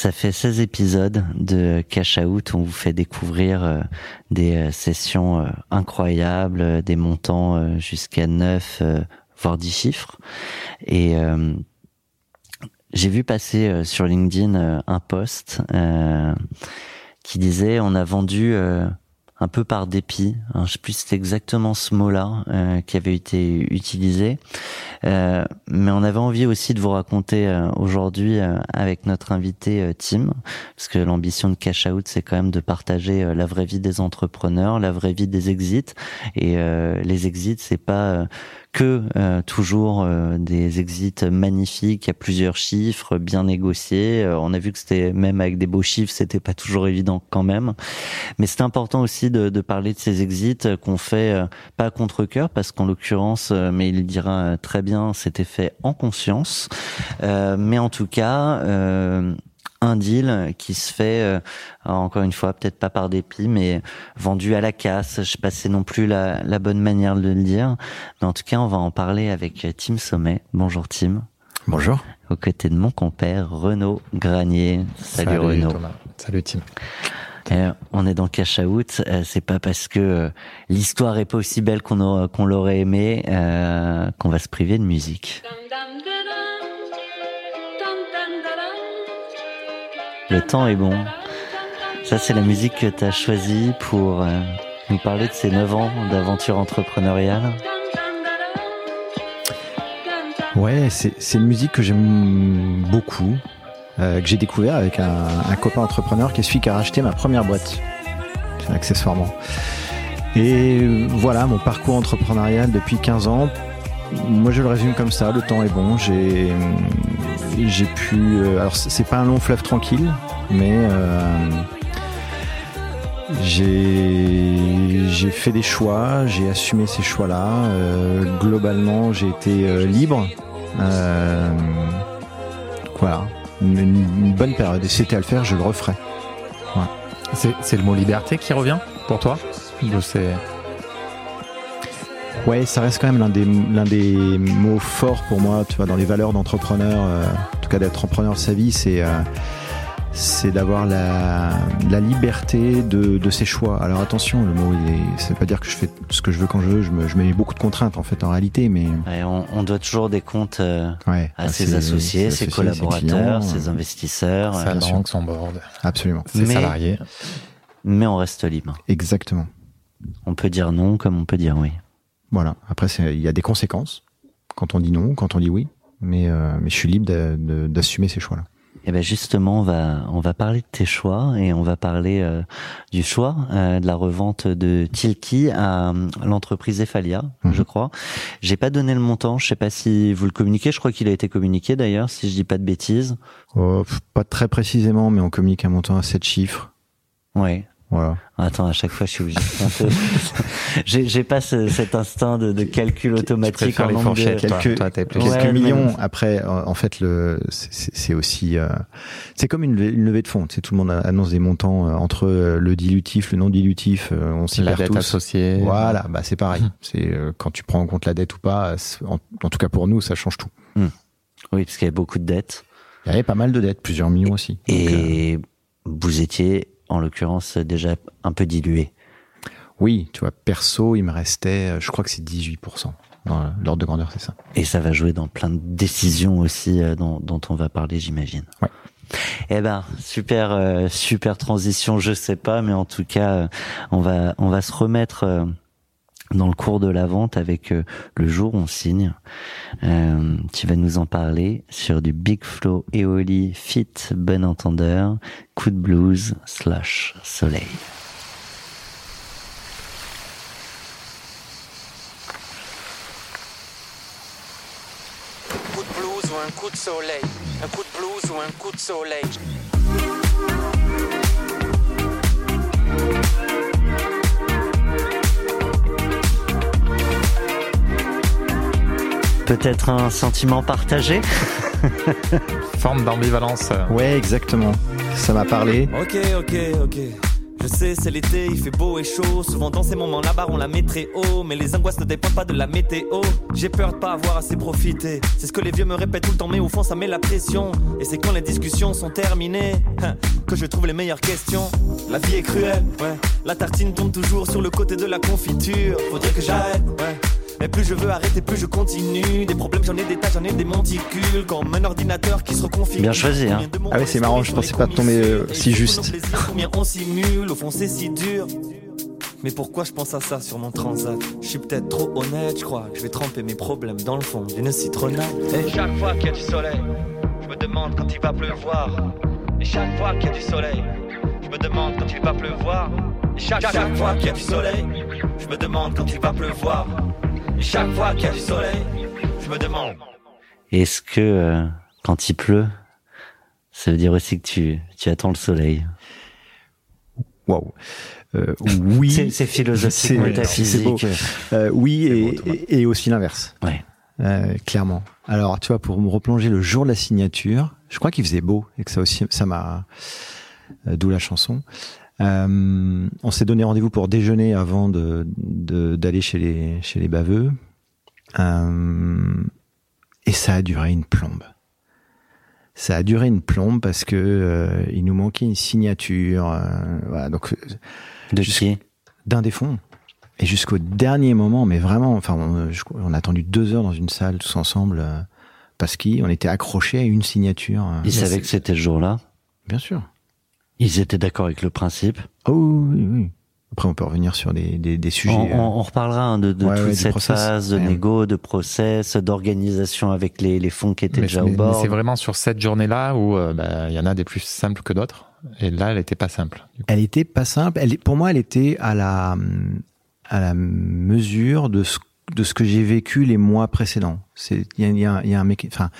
Ça fait 16 épisodes de Cash Out. On vous fait découvrir euh, des euh, sessions euh, incroyables, des montants jusqu'à 9, euh, voire 10 chiffres. Et j'ai vu passer sur LinkedIn un post qui disait on a vendu un peu par dépit. hein, je sais plus c'était exactement ce mot-là euh, qui avait été utilisé. Euh, mais on avait envie aussi de vous raconter euh, aujourd'hui avec notre invité Tim, parce que l'ambition de Cash Out, c'est quand même de partager la vraie vie des entrepreneurs, la vraie vie des exits. Et les exits, c'est pas que euh, toujours euh, des exits magnifiques à plusieurs chiffres, bien négociés. Euh, on a vu que c'était même avec des beaux chiffres, c'était pas toujours évident quand même. Mais c'est important aussi de, de parler de ces exits qu'on fait euh, pas contre cœur, parce qu'en l'occurrence, euh, mais il dira euh, très bien, c'était fait en conscience. Mais en tout cas. Un deal qui se fait euh, encore une fois peut-être pas par dépit mais vendu à la casse je sais pas si c'est non plus la, la bonne manière de le dire mais en tout cas on va en parler avec Tim Sommet bonjour Tim Bonjour. aux côtés de mon compère Renaud Granier salut, Renaud Thomas. Salut Tim. Euh, on est dans Cash Out, euh, c'est pas parce que euh, l'histoire est pas aussi belle qu'on l'aurait aimé euh, qu'on va se priver de musique. Le temps est bon. Ça, c'est la musique que tu as choisie pour euh, nous parler de ces 9 ans d'aventure entrepreneuriale. Ouais, c'est une musique que j'aime beaucoup, euh, que j'ai découvert avec un, un copain entrepreneur qui est celui qui a racheté ma première boîte, accessoirement. Et voilà, mon parcours entrepreneurial depuis 15 ans, moi je le résume comme ça, le temps est bon, j'ai j'ai pu... euh, alors c'est pas un long fleuve tranquille, mais... euh, j'ai fait des choix, j'ai assumé ces choix-là. Euh, globalement, j'ai été euh, libre. Euh, voilà, une, bonne période. Et c'était à le faire, je le referais. C'est c'est le mot liberté qui revient pour toi? C'est Ouais, ça reste quand même l'un des l'un des mots forts pour moi. Tu vois, dans les valeurs d'entrepreneur, euh, en tout cas d'entrepreneur de sa vie, c'est euh, c'est d'avoir la, la liberté de, de ses choix. Alors attention, le mot, il est, ça veut pas dire que je fais ce que je veux quand je veux. Je me, je mets beaucoup de contraintes en fait en réalité, mais Ouais, on, on doit toujours des comptes euh, ouais. à Ah, ses associés, ses associés, collaborateurs, clients, ses investisseurs, sa euh, banque, son board, Absolument, ses Mais- salariés mais on reste libre. exactement. On peut dire non comme on peut dire oui. Voilà. Après, il y a des conséquences quand on dit non, quand on dit oui, mais euh, mais je suis libre d'assumer ces choix-là. Et ben justement, on va on va parler de tes choix et on va parler euh, du choix euh, de la revente de Tilki à euh, l'entreprise Efalia, Mhm. je crois. J'ai pas donné le montant, je sais pas si vous le communiquez, je crois qu'il a été communiqué d'ailleurs, si je dis pas de bêtises. Oh, pas très précisément, mais on communique un montant à 7 chiffres. Ouais. Voilà. Attends, à chaque fois, je suis obligé de compter. j'ai j'ai pas ce- cet instinct de, de calcul automatique préfères en nombre de... toi. Quelques, toi, plus- quelques Ouais, mais- millions. Après, en fait, le c'est- aussi euh, c'est comme une, levée- une levée de fonds. Tu sais, tout le monde annonce des montants euh, entre euh, le dilutif, le non dilutif. euh, on s'y la perd dette tous. associée. Voilà, bah c'est pareil. Mhm. C'est euh, quand tu prends en compte la dette ou pas. En, en tout cas pour nous, ça change tout. Oui, parce qu'il y avait beaucoup de dettes. Il y avait pas mal de dettes, plusieurs millions aussi. Donc, euh, Et vous étiez, en l'occurrence, déjà un peu dilué. oui, tu vois, perso, il me restait, euh, je crois que c'est 18%. Dans l'ordre de grandeur, c'est ça. Et ça va jouer dans plein de décisions aussi euh, dont, dont on va parler, j'imagine. Ouais. Eh ben, super, euh, super transition, je sais pas, mais en tout cas, on va, on va se remettre dans le cours de la vente avec euh, le jour on signe. Euh, tu vas nous en parler sur du Big Flow Eoli Fit Bon Entendeur, coup de blues slash soleil. coup de blues ou un coup de soleil. Un coup de blues ou un coup de soleil. Peut-être un sentiment partagé Forme d'ambivalence. Ouais, exactement. Ça m'a parlé. Ok, ok, ok. Je sais, c'est l'été, il fait beau et chaud. Souvent dans ces moments-là, on la met très haut. Mais les angoisses ne dépendent pas de la météo. J'ai peur de pas avoir assez profité. C'est ce que les vieux me répètent tout le temps, mais au fond, ça met la pression. Et c'est quand les discussions sont terminées hein, que je trouve les meilleures questions. La vie est cruelle, ouais. La tartine tombe toujours sur le côté de la confiture. Faudrait que j'arrête, ouais. Mais plus je veux arrêter, plus je continue. Des problèmes, j'en ai des tas, j'en ai des monticules. Comme un ordinateur qui se reconfigure. Bien choisi, hein. Ah ouais, c'est marrant, je pensais pas tomber euh, si juste. Combien on simule, au fond c'est si dur. Mais pourquoi je pense à ça sur mon transat? Je suis peut-être trop honnête, je crois que je vais tremper mes problèmes dans le fond d'une citronnade. Et chaque fois qu'il y a du soleil, je me demande quand il va pleuvoir. Et chaque fois qu'il y a du soleil, je me demande quand il va pleuvoir. Et chaque, chaque fois qu'il y a du soleil, je me demande quand il va pleuvoir. Et chaque fois qu'il y a du soleil, je me demande. Est-ce que euh, quand il pleut, ça veut dire aussi que tu, tu attends le soleil? Waouh. Euh, oui, C'est- c'est philosophique, c'est- métaphysique. Euh, oui, et- et aussi l'inverse. Ouais. Euh, clairement. Alors, tu vois, pour me replonger le jour de la signature, je crois qu'il faisait beau et que ça aussi, ça m'a, euh, d'où la chanson. Euh, on s'est donné rendez-vous pour déjeuner avant de de- d'aller chez les chez les baveux, Euh, et ça a duré une plombe. Ça a duré une plombe parce que euh, il nous manquait une signature. voilà, donc De qui d'un des fonds. Et jusqu'au dernier moment, mais vraiment, enfin, on, on a attendu deux heures dans une salle tous ensemble parce qu'on était accrochés à une signature. Ils savaient que c'était ce jour-là. Bien sûr. Ils étaient d'accord avec le principe. Oh oui, oui. Après, on peut revenir sur des, des, des sujets. On, euh, on- on reparlera hein, de, de Ouais, toute ouais, cette process. phase de Ouais. négo, de process, d'organisation avec les, les fonds qui étaient Mais, déjà mais- au mais bord. c'est vraiment sur cette journée-là où euh, bah, il y en a des plus simples que d'autres. Et là, elle était pas simple. Elle était pas simple. Elle, est- pour moi, elle était à la, à la mesure de ce, de ce que j'ai vécu les mois précédents. C'est, il y a, il y a un- il y a un méca- enfin,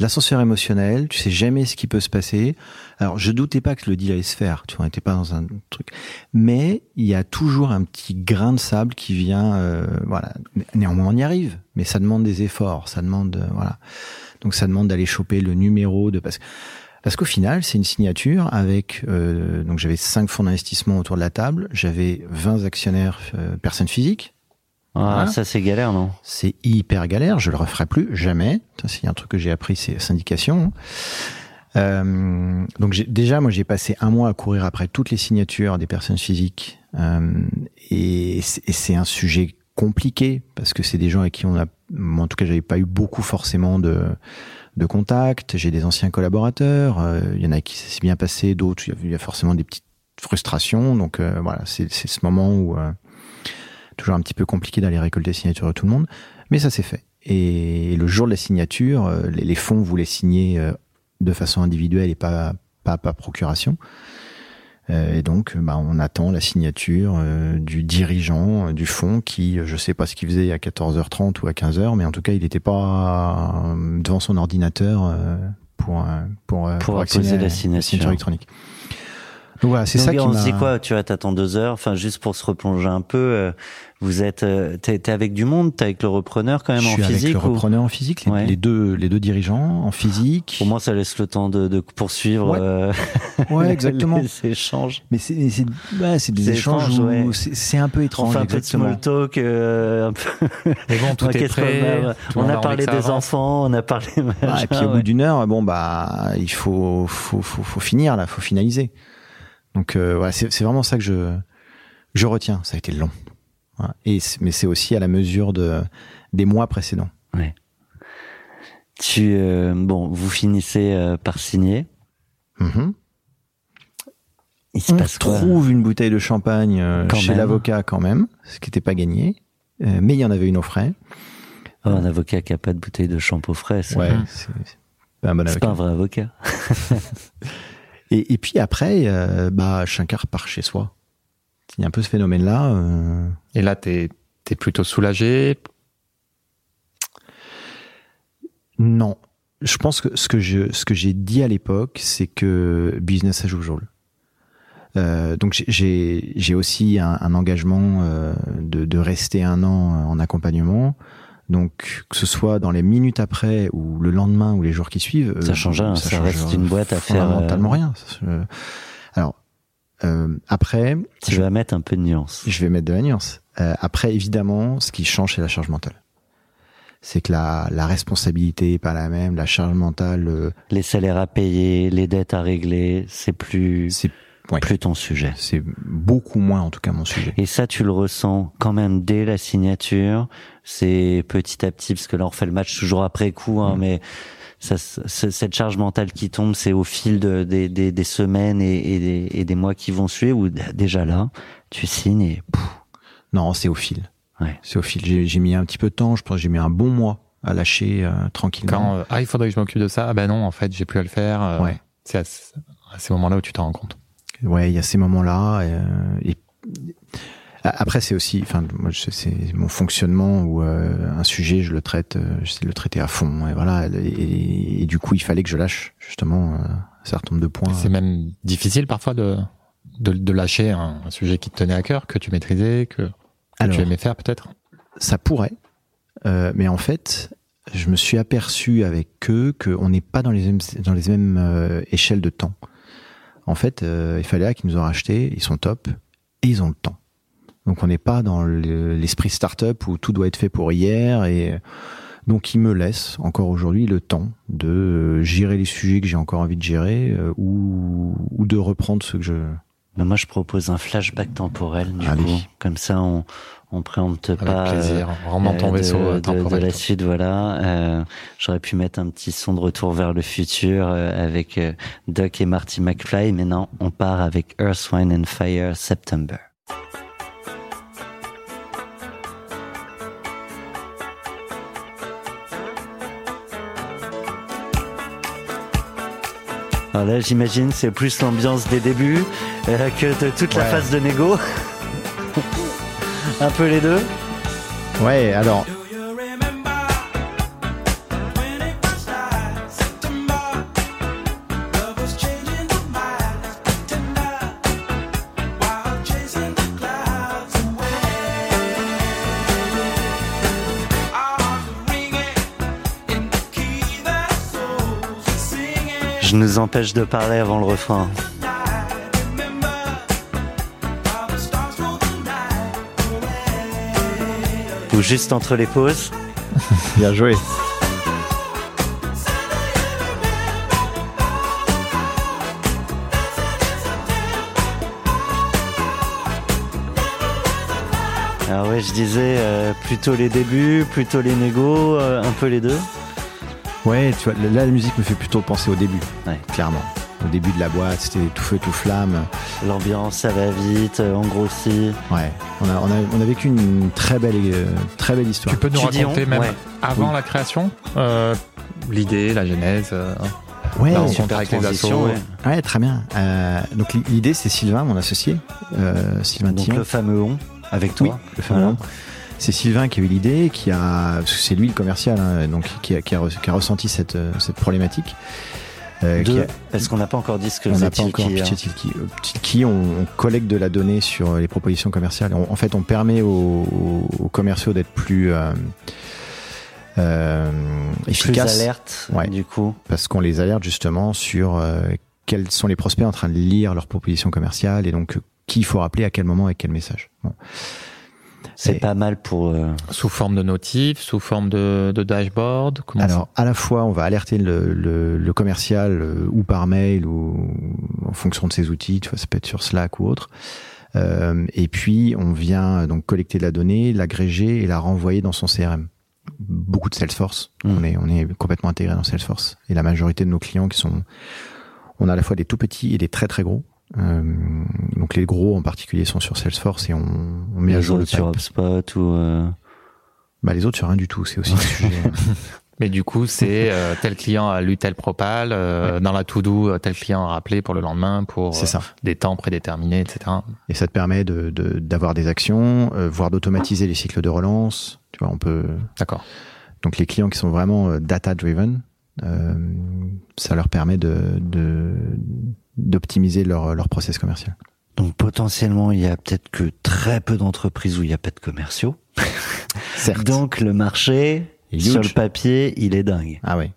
l'ascenseur émotionnel. Tu sais jamais ce qui peut se passer. Alors, je doutais pas que le deal allait se faire. Tu vois, on n'était pas dans un truc. Mais il y a toujours un petit grain de sable qui vient. euh, voilà. Néanmoins, on y arrive. Mais ça demande des efforts. Ça demande, euh, voilà. Donc, ça demande d'aller choper le numéro de parce parce qu'au final, c'est une signature avec euh, donc j'avais cinq fonds d'investissement autour de la table, j'avais 20 actionnaires euh, personnes physiques. Ah, Voilà. ça c'est galère, non? C'est hyper galère, je le referai plus jamais. Ça, c'est un truc que j'ai appris, c'est syndication. Euh, donc déjà, moi, j'ai passé un mois à courir après toutes les signatures des personnes physiques, euh, et c'est un sujet compliqué parce que c'est des gens avec qui on a, moi, en tout cas, j'avais pas eu beaucoup forcément de de contact. J'ai des anciens collaborateurs, euh, il y en a qui s'est bien passé, d'autres il y a- forcément des petites frustrations. Donc euh, voilà, c'est ce moment où toujours un petit peu compliqué d'aller récolter les signatures de tout le monde, mais ça s'est fait. Et le jour de la signature, les, fonds voulaient signer de façon individuelle et pas pas par procuration. Euh, et donc, bah, on attend la signature euh, du dirigeant euh, du fonds qui, euh, je sais pas ce qu'il faisait à 14h30 ou à 15h, mais en tout cas, il n'était pas devant son ordinateur euh, pour pour euh, Pour accéder à la signature. électronique. Donc voilà, c'est ça qui on se dit quoi? Tu vois, t'attends deux heures. Enfin, juste pour se replonger un peu, euh, vous êtes, euh, t'es avec du monde, t'es avec le repreneur quand même Je en suis avec physique. le ou- repreneur en physique, les, Ouais. les deux les deux dirigeants en physique. Au moins, ça laisse le temps de, de poursuivre. Ouais. euh, Ouais, exactement. les échanges. Mais c'est ouais, c'est des échanges étrange, ouais. c'est c'est un peu étrange. fait un peu de small talk, euh, un peu. Mais bon, tout Ouais, est prêt. a- tout on a parlé des avance. enfants, on a parlé. Ah, et puis au ouais. bout d'une heure, bon bah il faut faut faut, faut finir là, faut finaliser. Donc euh, c'est c'est vraiment ça que je je retiens. Ça a été long. Et mais c'est aussi à la mesure de des mois précédents. Tu, euh, bon, vous finissez euh, par signer. Mhm. Il se On passe quoi trouve une bouteille de champagne euh, chez l'avocat quand même, ce qui n'était pas gagné. Mais il y en avait une au frais. Oh, un avocat qui a pas de bouteille de shampoing frais, c'est Ouais, pas un bon c'est avocat. pas un vrai avocat. Et, et puis après, bah, chacun repart chez soi. Il y a un peu ce phénomène-là. euh, Et là, t'es es plutôt soulagé? Non. Je pense que ce que je, ce que j'ai dit à l'époque, c'est que business as usual. Euh, donc j'ai- j'ai aussi un, un engagement euh, de, de rester un an en accompagnement. Donc, que ce soit dans les minutes après ou le lendemain ou les jours qui suivent, ça euh, change rien. Ça, reste une boîte à faire. Fondamentalement rien. Euh, alors, euh, après, tu vas mettre un peu de nuance. Je vais mettre de la nuance. Euh, après, évidemment, ce qui change, c'est la charge mentale. C'est que la, la responsabilité est pas la même, la charge mentale. euh, Les salaires à payer, les dettes à régler, c'est plus, c'est ouais, plus ton sujet. c'est beaucoup moins, en tout cas, mon sujet. Et ça, tu le ressens quand même dès la signature. C'est petit à petit, parce que là, on fait le match toujours après coup, hein, Mm. mais ça, cette charge mentale qui tombe, c'est au fil de, des, des, des semaines et, et, des, et des mois qui vont suivre, d- déjà là, tu signes et pouf, Non, c'est au fil. Ouais. C'est au fil. J'ai mis un petit peu de temps. Je pense que j'ai mis un bon mois à lâcher euh, tranquillement. Quand euh, ah il faudrait que je m'occupe de ça, ah ben non en fait j'ai plus à le faire. euh, Ouais. C'est à, ce- à ces moments-là où tu t'en rends compte. Ouais, il y a ces moments-là. euh, et après, c'est aussi, enfin, moi, c'est mon fonctionnement où euh, un sujet, je le traite, euh, j'essaie de le traiter à fond. Et voilà. Et, et du coup, il fallait que je lâche justement euh, un certain nombre de points. C'est même difficile parfois de, de, de lâcher un, un sujet qui te tenait à cœur, que tu maîtrisais, que, que Alors, tu aimais faire peut-être? ça pourrait, euh, mais en fait, je me suis aperçu avec eux qu'on n'est pas dans les mêmes, dans les mêmes euh, échelles de temps. En fait, il fallait qu'ils nous ont racheté, ils sont top, et ils ont le temps. Donc on n'est pas dans le- l'esprit startup où tout doit être fait pour hier, et donc ils me laissent encore aujourd'hui le temps de euh, gérer les sujets que j'ai encore envie de gérer, euh, ou, ou de reprendre ce que je... Mais moi, je propose un flashback temporel, du Allez. coup. Comme ça, on, on préempte Avec pas. plaisir. Remonte ton euh, vaisseau de, euh, de- de la suite, voilà. Euh, J'aurais pu mettre un petit son de retour vers le futur euh, avec euh, Doc et Marty McFly, mais non, on part avec Earth, Wine and Fire, September. Alors là, j'imagine, c'est plus l'ambiance des débuts euh, que de toute la Ouais. phase de négo. Un peu les deux. Ouais, alors... Je nous empêche de parler avant le refrain. Ou juste entre les pauses. Bien joué. Alors ouais, je disais euh, plutôt les débuts, plutôt les négos, euh, un peu les deux. Ouais, tu vois, là, la musique me fait plutôt penser au début, Ouais. clairement. Au début de la boîte, c'était tout feu, tout flamme. L'ambiance, ça va vite, euh, on grossit. Ouais, on a, on a, on a vécu une très belle, euh, très belle histoire. Tu peux nous Tu raconter on même Ouais. avant Oui. la création euh, l'idée, la genèse. euh, Ouais, la ouais, rencontre avec les Transition, assos. ouais. très bien. Euh, donc l'i- l'idée, c'est Sylvain, mon associé, euh, Sylvain Donc Thion. le fameux on avec Oui, toi. le fameux Voilà. nom. C'est Sylvain qui a eu l'idée, qui a, parce que c'est lui le commercial, hein, donc qui a, qui a, qui a ressenti cette, euh, cette problématique. Euh, qui Deux, a- parce qu'on n'a pas encore dit ce que on n'a pas encore hein. Tilki. Euh, on, on collecte de la donnée sur les propositions commerciales. On- en fait, on permet aux, aux commerciaux d'être plus euh, euh, Plus efficaces alerte, Ouais. du coup. parce qu'on les alerte justement sur euh, quels sont les prospects en train de lire leurs propositions commerciales et donc qui il faut rappeler à quel moment avec quel message. Bon. C'est pas mal pour. euh, Sous forme de notifs, sous forme de, de dashboard. Comment Alors, à la fois, on va alerter le, le, le commercial euh, ou par mail ou en fonction de ses outils, tu vois, ça peut être sur Slack ou autre. Euh, et puis, on vient euh, donc collecter de la donnée, l'agréger et la renvoyer dans son CRM. Beaucoup de Salesforce. Mm. On est on est complètement intégré dans Salesforce. Et la majorité de nos clients qui sont, on a à la fois des tout petits et des très très gros. Euh, donc les gros en particulier sont sur Salesforce et on, on met à les jour le autres sur. HubSpot ou. euh, Bah, les autres sur rien du tout. C'est aussi un sujet. Mais du coup, c'est euh, tel client a lu tel propal, euh, dans la to-do, euh, tel client a rappelé pour le lendemain pour euh, ça. des temps prédéterminés, etc. Et ça te permet de de- d'avoir des actions, euh, voire d'automatiser les cycles de relance. Tu vois, on peut. D'accord. Donc les clients qui sont vraiment data driven, ça leur permet de de- d'optimiser leur leur process commercial. Donc potentiellement, il y a peut-être que très peu d'entreprises où il n'y a pas de commerciaux. Certes. Donc le marché, Huge. sur le papier, il est dingue. Ah ouais.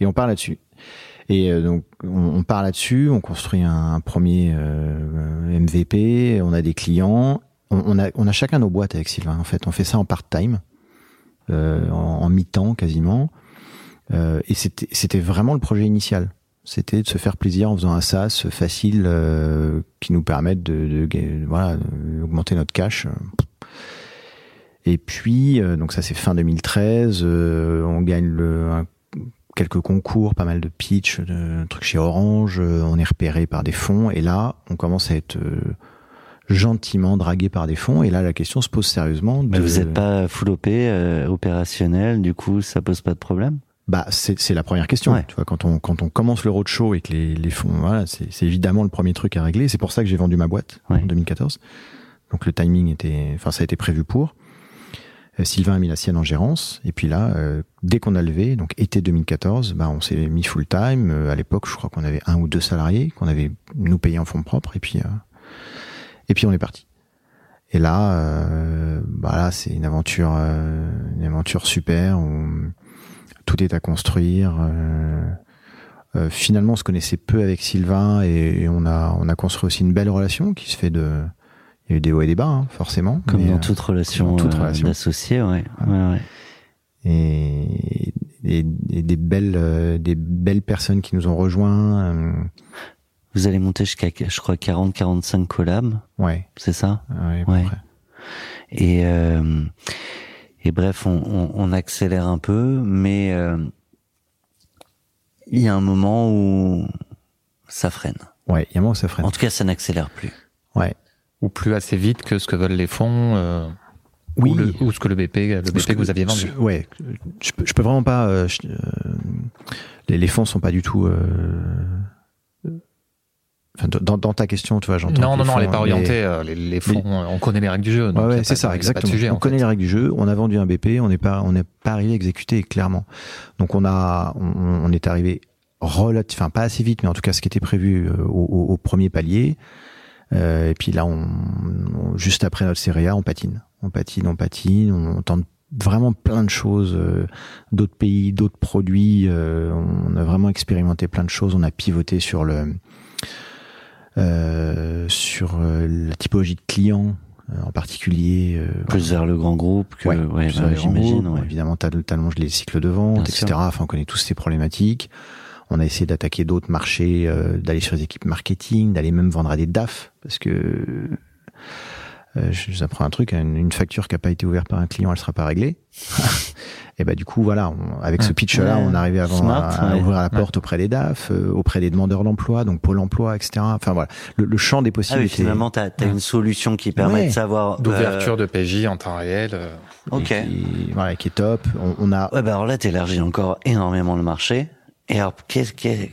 Et on part là-dessus. Et euh, donc on, on part là-dessus, on construit un, un premier euh, MVP, on a des clients, on, on a on a chacun nos boîtes avec Sylvain. En fait, on fait ça en part-time, euh, en, en mi-temps quasiment. Euh, et c'était c'était vraiment le projet initial. C'était de se faire plaisir en faisant un SaaS facile euh, qui nous permette de, de, voilà d'augmenter notre cash. Et puis euh, donc ça c'est fin 2013, euh, on gagne le un quelques concours, pas mal de pitch, de trucs chez Orange, euh, on est repéré par des fonds et là, on commence à être euh, gentiment dragué par des fonds et là, la question se pose sérieusement. Mais vous n'êtes pas full OP, euh, opérationnel, du coup, ça pose pas de problème? Bah, c'est c'est la première question. Ouais. Tu vois, quand on quand on commence le roadshow et que les, les fonds, voilà, c'est c'est évidemment le premier truc à régler. C'est pour ça que j'ai vendu ma boîte Ouais. en 2014. Donc le timing était, enfin ça a été prévu pour. Euh, Sylvain a mis la sienne en gérance et puis là, euh, dès qu'on a levé, donc été 2014, bah on s'est mis full time. Euh, à l'époque, je crois qu'on avait un ou deux salariés qu'on avait nous payé en fonds propres et puis euh, et puis on est parti. Et là, euh, bah là c'est une aventure, euh, une aventure super où tout est à construire. euh, euh, finalement, on se connaissait peu avec Sylvain et, et on a on a construit aussi une belle relation qui se fait de. Il y a eu des hauts et des bas, hein, forcément. Comme mais, dans euh, toute relation, dans toute euh, relation. d'associés, ouais. ouais, ouais. et, et, et des belles des belles personnes qui nous ont rejoints. Vous allez monter jusqu'à, je crois, 40-45 collabs, ouais, c'est ça? Ouais, à peu Ouais. près. Et, euh, et bref, on, on, on accélère un peu, mais euh, il y a un moment où ça freine. Ouais, il y a un moment où ça freine. En tout cas, ça n'accélère plus. Ouais. Ou plus assez vite que ce que veulent les fonds, euh, Oui. ou, le- ou ce que le BP, le BP que vous aviez vendu. je- Ouais, je peux, je peux vraiment pas. euh, je- euh, les, les fonds sont pas du tout. Enfin, dans, dans ta question, tu vois, j'entends. Non, non, les non, elle est fonds, pas orientée. euh, Les, les fonds, on connaît les règles du jeu. Ouais, c'est ça, exactement. sujet, on connaît fait. les règles du jeu, on a vendu un BP, on n'est pas, on n'est pas arrivé à exécuter clairement. Donc on a, on, on est arrivé relatif, enfin pas assez vite, mais en tout cas ce qui était prévu euh, au, au- au premier palier. Euh, et puis là, on, on- juste après notre série A, on patine, on patine, on patine, on tente vraiment plein de choses, euh, d'autres pays, d'autres produits. euh, on a vraiment expérimenté plein de choses. On a pivoté sur le sur euh, la typologie de clients euh, en particulier. euh, Plus vers le grand groupe que, Ouais, ouais, bah, j'imagine. ouais. Évidemment, t'allonges les cycles de vente, Bien etc. sûr. Enfin, on connaît tous ces problématiques. On a essayé d'attaquer d'autres marchés, euh, d'aller sur les équipes marketing, d'aller même vendre à des DAF, parce que euh, je vous apprends un truc, une, une facture qui n'a pas été ouverte par un client, elle sera pas réglée. et bah du coup, voilà, on- avec ce pitch-là, Ouais, on arrivait à, vendre- smart, à, à ouais. ouvrir la porte auprès des DAF, euh, auprès des demandeurs d'emploi, donc Pôle Emploi, etc. Enfin voilà, le, le champ des Ah possibles oui, finalement, t'as as une solution qui permet Ouais. de savoir. D'ouverture euh, de PJ en temps réel. euh, Ok. qui, voilà, qui est top. On, on a, Ouais, bah alors là, t'élargis encore énormément le marché. Et alors, qu'est-ce qu'est.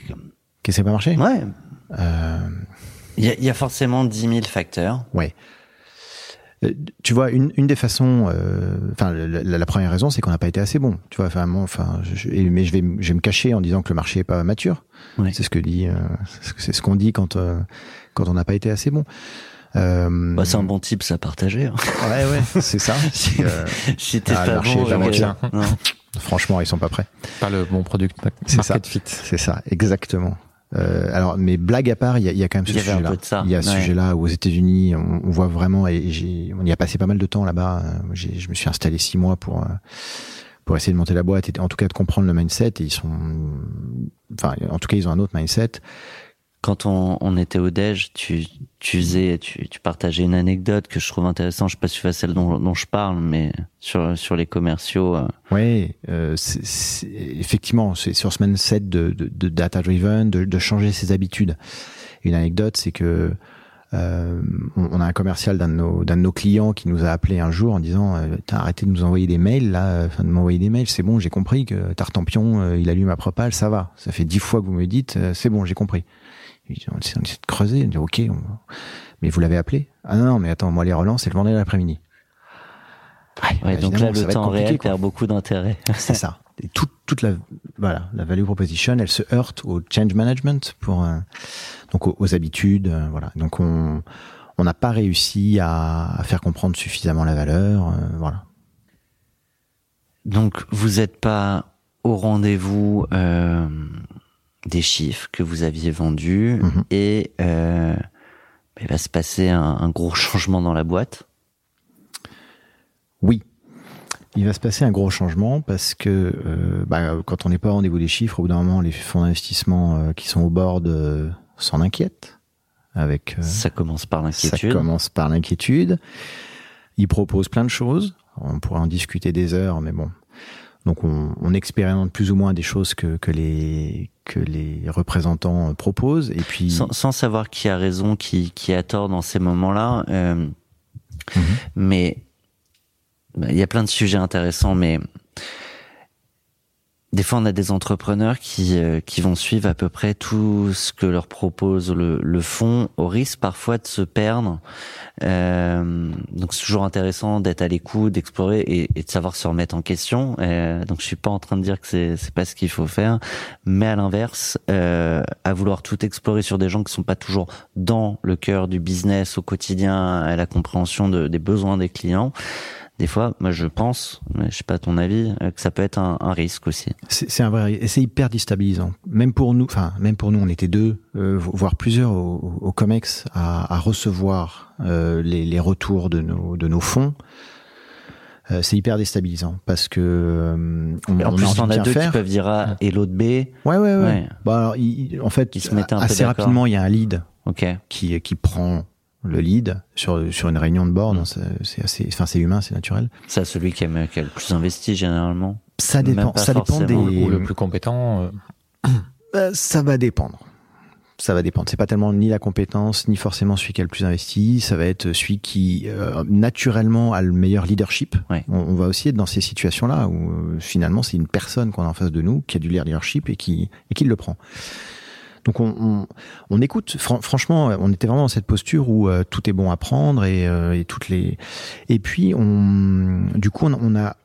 qu'est-ce qui n'a pas marché? Ouais. Euh, Il y y a forcément 10 000 facteurs. Ouais. Euh, Tu vois, une, une des façons, euh, enfin, la, la- la première raison, c'est qu'on n'a pas été assez bon. Tu vois, moi, enfin, mais je vais, je vais me cacher en disant que le marché est pas mature. Ouais. C'est ce que dit, euh, c'est ce que- c'est ce qu'on dit quand euh, quand on n'a pas été assez bon. Euh, Bah, c'est un bon type à partager. hein. ouais, ouais, c'est ça. si Euh, si t'es ah, le pas marché bon, est pas ok. mature. Non. franchement, ils sont pas prêts. Pas le bon product C'est market ça. fit. C'est ça, exactement. Euh, alors, mais blague à part, il y y a quand même ce Il y avait un sujet-là. peu de ça, Il y a ce ouais. sujet-là où aux États-Unis, on, on voit vraiment, et on y a passé pas mal de temps là-bas. euh, je me suis installé six mois pour euh, pour essayer de monter la boîte et en tout cas de comprendre le mindset. Et ils sont, enfin, en tout cas, ils ont un autre mindset. Quand on, on était au déj, tu, tu faisais, tu, tu partageais une anecdote que je trouve intéressante. Je sais pas si vois celle dont, dont je parle, mais sur, sur les commerciaux. euh, Ouais, euh, c'est- c'est- effectivement, c'est sur ce mindset de, de, de data driven, de, de changer ses habitudes. Une anecdote, c'est que euh, on, a un commercial d'un de nos de nos clients qui nous a appelé un jour en disant euh, T'as arrêté de nous envoyer des mails là, euh, enfin de m'envoyer des mails, c'est bon, j'ai compris que Tartampion, euh, il allume ma propale, ça va. Ça fait dix fois que vous me dites, c'est bon, j'ai compris. On essaie de creuser, on dit ok, on- mais vous l'avez appelé Ah non, non, mais attends, moi les relances, c'est le vendredi. Ouais, Ouais, bah, donc là, le temps réel quoi. perd beaucoup d'intérêt. C'est ça. Et toute, toute la, voilà, la value proposition, elle se heurte au change management pour, euh, donc aux, aux habitudes, euh, voilà. Donc on, on n'a pas réussi à, à faire comprendre suffisamment la valeur, euh, voilà. donc vous n'êtes pas au rendez-vous des chiffres que vous aviez vendus Mhm. et euh, il va se passer un, un gros changement dans la boîte? Oui. Il va se passer un gros changement parce que euh, bah, quand on n'est pas au rendez-vous des chiffres, au bout d'un moment, les fonds d'investissement euh, qui sont au board euh, s'en inquiètent. Avec, euh, Ça commence par ça l'inquiétude. commence par l'inquiétude. Ils proposent plein de choses. On pourrait en discuter des heures, mais bon. Donc on, on expérimente plus ou moins des choses que, que les que les représentants euh, proposent. Et puis Sans, sans savoir qui a raison, qui, qui a tort dans ces moments-là. euh, Mhm. Mais bah, il y a plein de sujets intéressants, mais des fois on a des entrepreneurs qui, euh, qui vont suivre à peu près tout ce que leur propose le, le fonds, au risque parfois de se perdre. Euh, donc c'est toujours intéressant d'être à l'écoute, d'explorer et, et de savoir se remettre en question. Euh, donc je suis pas en train de dire que c'est c'est pas ce qu'il faut faire, mais à l'inverse, euh, à vouloir tout explorer sur des gens qui sont pas toujours dans le cœur du business au quotidien, à la compréhension de- des besoins des clients. Des fois, moi je pense, mais je sais pas ton avis, euh, que ça peut être un, un risque aussi. C'est un vrai, et c'est hyper déstabilisant. Même pour nous, enfin même pour nous, on était deux, euh, voire plusieurs au, au Comex à, à recevoir euh, les, les retours de nos de nos fonds. Euh, c'est hyper déstabilisant parce que on, en on plus, a as bien deux faire. qui peuvent dire A et l'autre B. Ouais, ouais, ouais. Ouais. Bah, alors, il- en fait, Ils se un assez rapidement, il y a un lead Ok. qui qui prend le lead sur sur une réunion de board. C'est c'est assez, enfin c'est humain, c'est naturel. C'est à celui qui, aime- qui a le plus investi généralement. Ça dépend, ça dépend des. Ou le plus compétent. euh, Euh, ça va dépendre. Ça va dépendre. C'est pas tellement ni la compétence, ni forcément celui qui a le plus investi. Ça va être celui qui euh, naturellement a le meilleur leadership. Ouais. On, on va aussi être dans ces situations-là où euh, finalement c'est une personne qu'on a en face de nous qui a du leadership et qui et qui le prend. Donc on, écoute. Fran- franchement, on était vraiment dans cette posture où euh, tout est bon à prendre et, euh, et toutes les. Et puis on, du coup, on, a.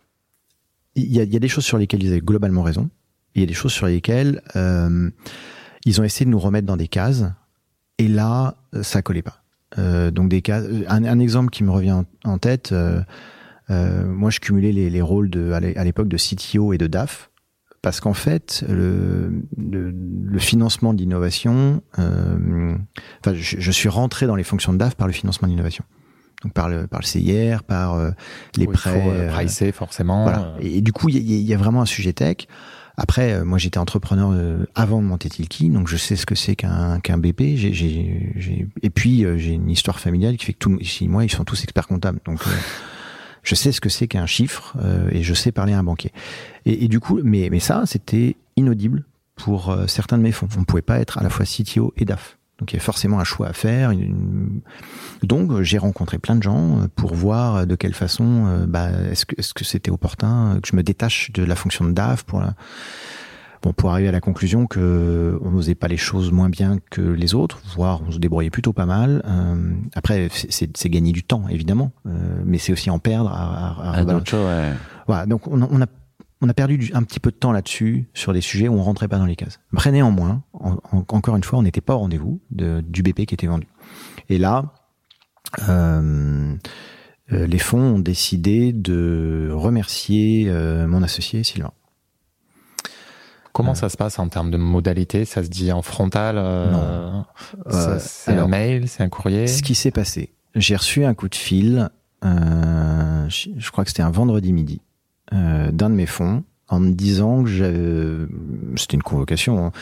Il y a, des choses sur lesquelles ils avaient globalement raison. Il y a des choses sur lesquelles euh, ils ont essayé de nous remettre dans des cases. Et là, euh, ça collait pas. Euh, donc des cases. Un, exemple qui me revient en, tête. euh, euh, moi, je cumulais les, les rôles de à l'époque de CTO et de DAF parce qu'en fait, le, le, le financement de l'innovation, euh, enfin, je, je suis rentré dans les fonctions de DAF par le financement de l'innovation. Donc par le, par le CIR, par euh, les prêts. Faut euh, euh, pricer forcément. voilà. Et, et du coup, il y, a- il y a vraiment un sujet tech. Après, moi, j'étais entrepreneur avant de monter Tilki, donc je sais ce que c'est qu'un qu'un BP. J'ai, j'ai, j'ai- Et puis, j'ai une histoire familiale qui fait que tous, chez moi, ils sont tous experts comptables. Donc, je sais ce que c'est qu'un chiffre euh, et je sais parler à un banquier. Et, et du coup, mais, mais ça, c'était inaudible pour euh, certains de mes fonds. On ne pouvait pas être à la fois CTO et DAF. Donc, il y avait forcément un choix à faire. Donc, j'ai rencontré plein de gens euh, pour voir de quelle façon, euh, bah, est-ce que que c'était opportun que je me détache de la fonction de DAF pour la- Bon, pour arriver à la conclusion que on n'osait pas les choses moins bien que les autres, voire on se débrouillait plutôt pas mal. Euh, après, c'est- gagner du temps, évidemment, euh, mais c'est aussi en perdre. À, à- à rebalancer. d'autres choses, ouais. Voilà, donc on a, on a, on a perdu du- un petit peu de temps là-dessus sur des sujets où on rentrait pas dans les cases. Après, néanmoins, en- en- encore une fois, on n'était pas au rendez-vous de- du BP qui était vendu. Et là, euh, les fonds ont décidé de remercier mon associé Sylvain. Comment ça se passe en termes de modalité? Ça se dit en frontal euh, Euh, C'est un mail, c'est un courrier? Ce qui s'est passé, j'ai reçu un coup de fil, euh, je, crois que c'était un vendredi midi, euh, d'un de mes fonds, en me disant que j'avais, c'était une convocation, hein,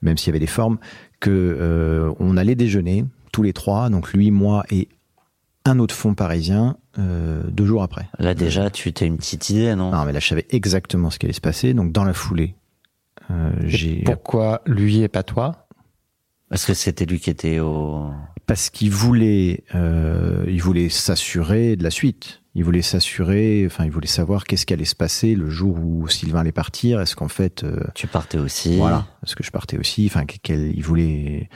même s'il y avait des formes, que euh, on allait déjeuner tous les trois, donc lui, moi et un autre fonds parisien, euh, deux jours après. Là déjà, tu t'as une petite idée, non? Non, mais là, je savais exactement ce qui allait se passer, donc dans la foulée, j'ai Pourquoi lui et pas toi? Parce que c'était lui qui était au. parce qu'il voulait, euh, il voulait s'assurer de la suite. Il voulait s'assurer, enfin, il voulait savoir qu'est-ce qui allait se passer le jour où Sylvain allait partir. Est-ce qu'en fait, euh, Tu partais aussi. voilà, est-ce que je partais aussi? Enfin, quel, il voulait.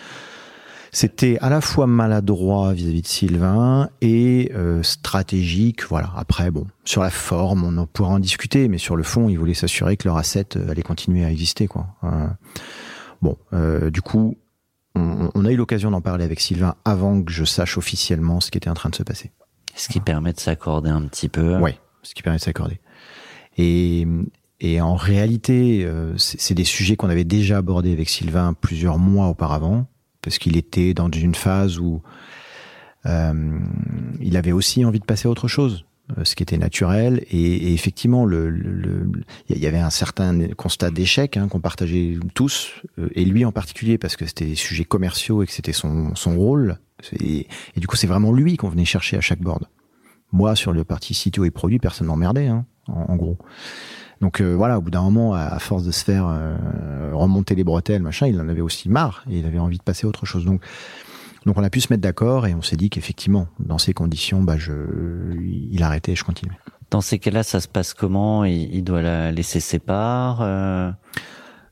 C'était à la fois maladroit vis-à-vis de Sylvain et euh, stratégique. Voilà. Après, bon, sur la forme, on en pourra en discuter, mais sur le fond, il voulait s'assurer que leur asset euh, allait continuer à exister, quoi. Euh, bon, euh, du coup, on, on a eu l'occasion d'en parler avec Sylvain avant que je sache officiellement ce qui était en train de se passer. Ce qui permet de s'accorder un petit peu. Ouais, ce qui permet de s'accorder. Et, et en réalité, euh, c'est des sujets qu'on avait déjà abordés avec Sylvain plusieurs mois auparavant, parce qu'il était dans une phase où euh, il avait aussi envie de passer à autre chose, euh, ce qui était naturel. Et, effectivement, il y avait un certain constat d'échec hein, qu'on partageait tous, euh, et lui en particulier, parce que c'était des sujets commerciaux et que c'était son, rôle. Et, du coup, c'est vraiment lui qu'on venait chercher à chaque board. Moi, sur le parti CTO et produit, personne m'emmerdait, hein, en gros. Donc euh, voilà, au bout d'un moment, à, à force de se faire euh, remonter les bretelles, machin, il en avait aussi marre et il avait envie de passer à autre chose. Donc, donc on a pu se mettre d'accord et on s'est dit qu'effectivement, dans ces conditions, bah, je, il arrêtait et je continuais. Dans ces cas-là, ça se passe comment? Il, il doit la laisser ses parts euh,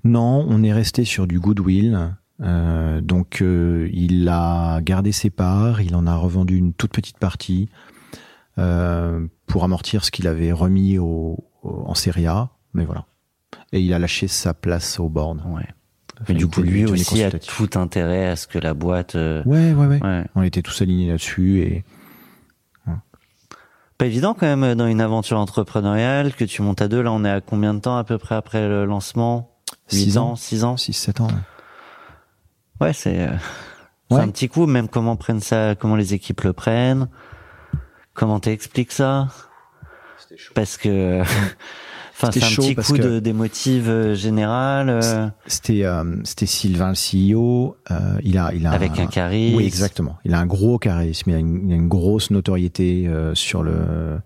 Non, on est resté sur du goodwill. Euh, donc euh, il a gardé ses parts, il en a revendu une toute petite partie euh, pour amortir ce qu'il avait remis au- en Serie A. Mais voilà. Et il a lâché sa place au board. Ouais. Enfin, Mais du coup, lui aussi a tout intérêt à ce que la boîte. euh, Ouais, ouais, ouais, ouais. On était tous alignés là-dessus et Pas évident quand même euh, dans une aventure entrepreneuriale que tu montes à deux. Là, on est à combien de temps à peu près après le lancement? Six 8 ans. ans, 6 ans? 6-7 ans. Ouais, c'est euh, c'est Ouais. un petit coup. Même comment prennent ça, comment les équipes le prennent. Comment t'expliques ça? Parce que, enfin, c'est un chaud petit coup de d'émotive euh, générale euh, C'était euh, c'était Sylvain le CEO. euh, il a il a avec un charisme. Oui, exactement. Il a un gros charisme, il a une, il a une grosse notoriété euh, sur le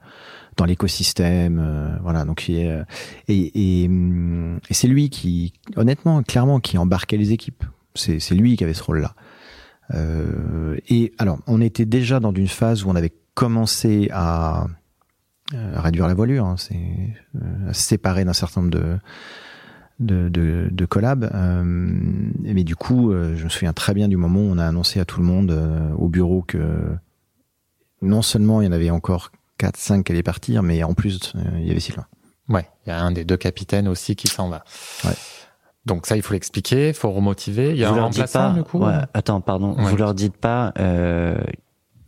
dans l'écosystème, euh, voilà. Donc il est, euh, et et, et c'est lui qui, honnêtement, clairement, qui embarquait les équipes. C'est c'est lui qui avait ce rôle-là. Euh, et alors, on était déjà dans une phase où on avait commencé à, euh, à réduire la voilure, hein, c'est euh, séparer d'un certain nombre de de, de, de collabs. Euh, mais du coup, euh, je me souviens très bien du moment où on a annoncé à tout le monde euh, au bureau que non seulement il y en avait encore 4, 5 qui allaient partir, mais en plus, euh, il y avait Sylvain. Ouais, il y a un des deux capitaines aussi qui s'en va. Ouais. Donc ça, il faut l'expliquer, il faut remotiver. Il y a vous un leur dites remplaçant pas. du coup. ouais, attends, pardon. Ouais. Vous leur dites pas euh,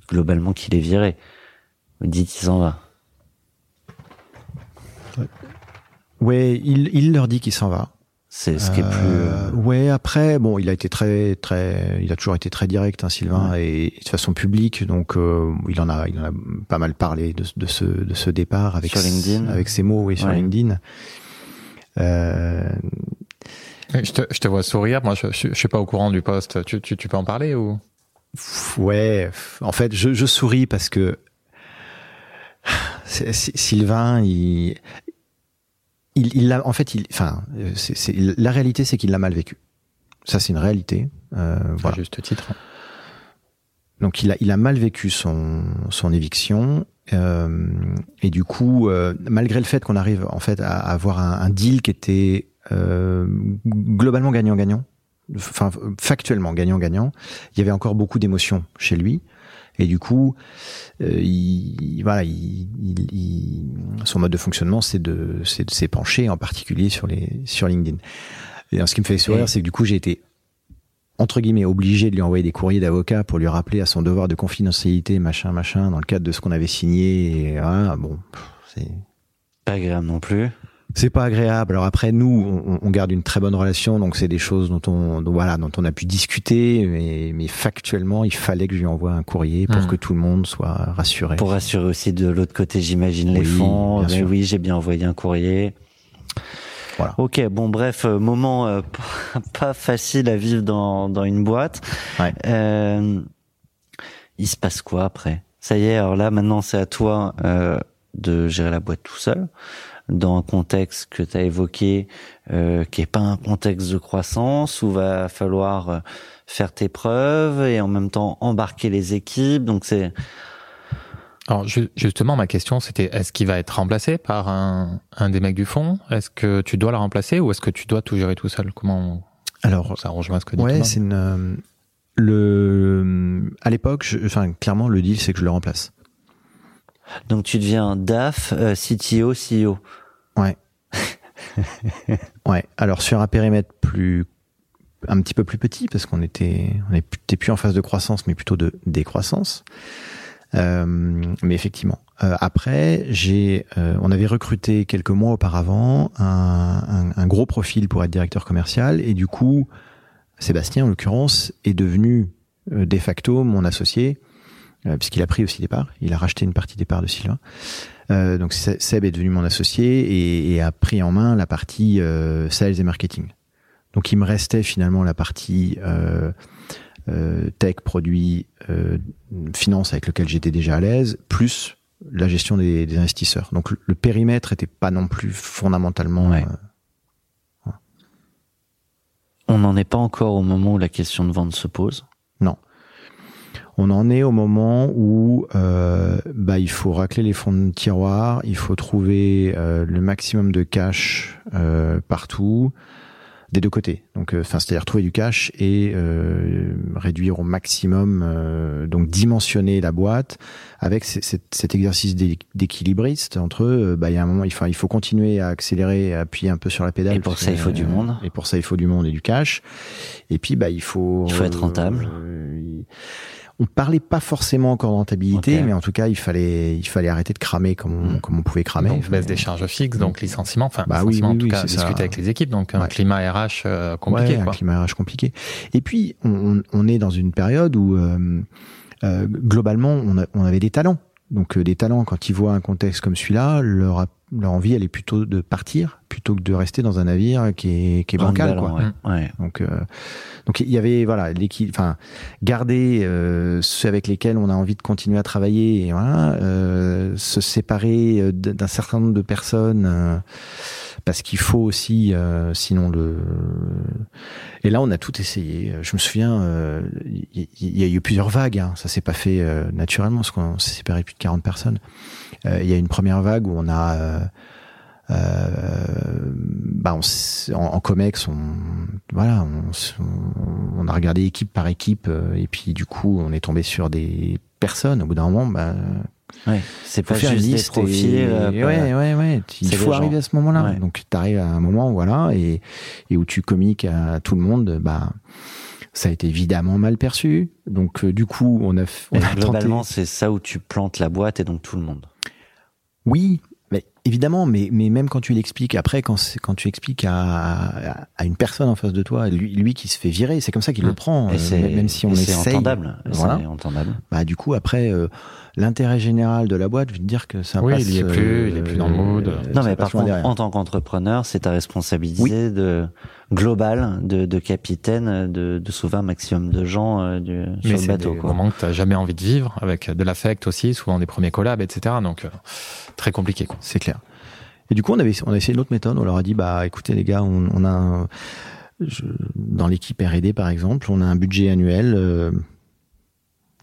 globalement qu'il est viré. Vous dites il s'en va. Ouais, il, il leur dit qu'il s'en va. C'est ce qui est plus. Euh, ouais, après, bon, il a été très, très, il a toujours été très direct, hein, Sylvain, et, et de façon publique, donc euh, il en a, il en a pas mal parlé de, de ce, de ce départ avec Sur LinkedIn. avec ses mots, oui, sur Ouais. LinkedIn. Euh, Je te, je te vois sourire. Moi, je, je, je suis pas au courant du poste. Tu, tu, tu peux en parler ou? Ouais, en fait, je, je souris parce que Sylvain, il, il, il l'a, en fait, il, enfin, euh, c'est, c'est- la réalité, c'est qu'il l'a mal vécu. Ça, c'est une réalité. Euh, à voilà. juste titre Donc, il a, il a mal vécu son, son éviction. euh, et du coup, euh, malgré le fait qu'on arrive en fait à avoir un, un deal qui était euh, globalement gagnant-gagnant, enfin factuellement gagnant-gagnant, il y avait encore beaucoup d'émotions chez lui. Et du coup, euh, il, voilà, il, il- il- son mode de fonctionnement, c'est de, s'épancher, en particulier sur les, sur LinkedIn. Et alors, ce qui me fait sourire, c'est que du coup, j'ai été entre guillemets obligé de lui envoyer des courriers d'avocat pour lui rappeler à son devoir de confidentialité, machin, machin, dans le cadre de ce qu'on avait signé. Et voilà, bon, c'est Pas agréable non plus. C'est pas agréable. Alors après, nous, on, on garde une très bonne relation, donc c'est des choses dont on, dont, voilà, dont on a pu discuter, mais, mais factuellement, il fallait que je lui envoie un courrier pour Mhm. que tout le monde soit rassuré. Pour rassurer aussi de l'autre côté, j'imagine, les Oui, fonds. Mais sûr. oui, j'ai bien envoyé un courrier. Voilà. Ok, bon, bref, euh, moment euh, pas- pas facile à vivre dans, dans une boîte. Ouais. Euh, il se passe quoi après? Ça y est, alors là, maintenant, c'est à toi euh, de gérer la boîte tout seul, dans un contexte que tu as évoqué, euh, qui est pas un contexte de croissance, où va falloir euh, faire tes preuves et en même temps embarquer les équipes. Donc c'est Alors ju- justement, ma question c'était est-ce qu'il va être remplacé par un, un des mecs du fond? Est-ce que tu dois le remplacer ou est-ce que tu dois tout gérer tout seul? Comment Alors, ça rejoint ce que dit ouais, c'est une. euh, le, à l'époque, enfin, clairement, le deal, c'est que je le remplace. donc tu deviens DAF, euh, CTO, CEO. Ouais. Alors sur un périmètre plus, un petit peu plus petit, parce qu'on était, on était plus en phase de croissance, mais plutôt de décroissance. Euh, mais effectivement, euh, après, j'ai, euh, on avait recruté quelques mois auparavant un, un- un gros profil pour être directeur commercial, et du coup, Sébastien, en l'occurrence, est devenu euh, de facto mon associé, puisqu'il a pris aussi des parts. Il a racheté une partie des parts de Sylvain. Euh, donc Se- Seb est devenu mon associé et, et a pris en main la partie euh, sales et marketing. Donc il me restait finalement la partie euh, euh, tech, produit, euh, finance avec lequel j'étais déjà à l'aise, plus la gestion des, des investisseurs. Donc le, le périmètre était pas non plus fondamentalement. Ouais. euh, On n'en est pas encore au moment où la question de vente se pose. On en est au moment où euh, bah, il faut racler les fonds de tiroir, il faut trouver euh, le maximum de cash euh, partout, des deux côtés. Donc, euh, enfin, c'est-à-dire trouver du cash et euh, réduire au maximum, euh, donc dimensionner la boîte avec cet, exercice d'é- d'équilibriste entre, bah, il y a un moment, il faut, il faut continuer à accélérer, à appuyer un peu sur la pédale. Et pour ça, que, il faut du monde. Et pour ça, il faut du monde et du cash. Et puis, bah, il faut. Il faut être rentable. il- on parlait pas forcément encore de rentabilité, mais en tout cas, il fallait, il fallait arrêter de cramer comme on, Mm. comme on pouvait cramer. Donc baisse des charges fixes, donc licenciement, enfin Bah licenciement oui, en tout oui, cas, ça. discuter avec les équipes, donc un climat RH euh, compliqué. Ouais, quoi. un climat RH compliqué. Et puis, on, on- on est dans une période où, euh, euh, globalement, on, a- on avait des talents. Donc, euh, des talents, quand ils voient un contexte comme celui-là, leur, leur envie, elle est plutôt de partir, plutôt que de rester dans un navire qui est, qui est bancal. Ballon, Quoi. ouais. Ouais. Donc, euh, donc il y avait voilà l'équipe, enfin garder euh, ceux avec lesquels on a envie de continuer à travailler, et voilà, euh, se séparer euh, d'un certain nombre de personnes euh, parce qu'il faut aussi, euh, sinon le. Et là, on a tout essayé. Je me souviens, euh, il y, il y a eu plusieurs vagues. Hein. Ça s'est pas fait euh, naturellement parce qu'on s'est séparé plus de 40 personnes. Euh, il y a une première vague où on a euh, euh, bah on, en, en comex, on, voilà, on, on- a regardé équipe par équipe euh, et puis du coup, on est tombé sur des personnes. Au bout d'un moment, bah, Ouais. C'est pas faire une juste des liste. profils. et, euh, ouais, ouais, ouais. Il faut des arriver gens. à ce moment-là. Ouais. Donc, tu arrives à un moment, voilà, et, et où tu communiques à tout le monde, bah, ça a été évidemment mal perçu. Donc, euh, du coup, on a, on a tenté. globalement, c'est ça où tu plantes la boîte et donc tout le monde. Oui, mais évidemment, mais, mais même quand tu l'expliques, après, quand, quand tu expliques à, à, à une personne en face de toi, lui, lui qui se fait virer, c'est comme ça qu'il le Mm. prend, euh, c'est même si on et c'est essaye. entendable. Voilà. Entendable. Bah, du coup, après, euh, l'intérêt général de la boîte, je veux te dire que ça Oui, passe. il y est plus, il est plus dans le mood. Non, mais par contre, derrière. en tant qu'entrepreneur, c'est ta responsabilité de globale, de, de capitaine, de, de sauver un maximum de gens euh, du, sur Mais le c'est bateau. des Quoi. moments que tu jamais envie de vivre, avec de l'affect aussi, souvent des premiers collabs, etc. Donc, euh, très compliqué. Quoi. C'est clair. Et du coup, on avait, on a essayé une autre méthode. On leur a dit, bah, écoutez, les gars, on, on a, un- je- dans l'équipe R&D, par exemple, on a un budget annuel, euh,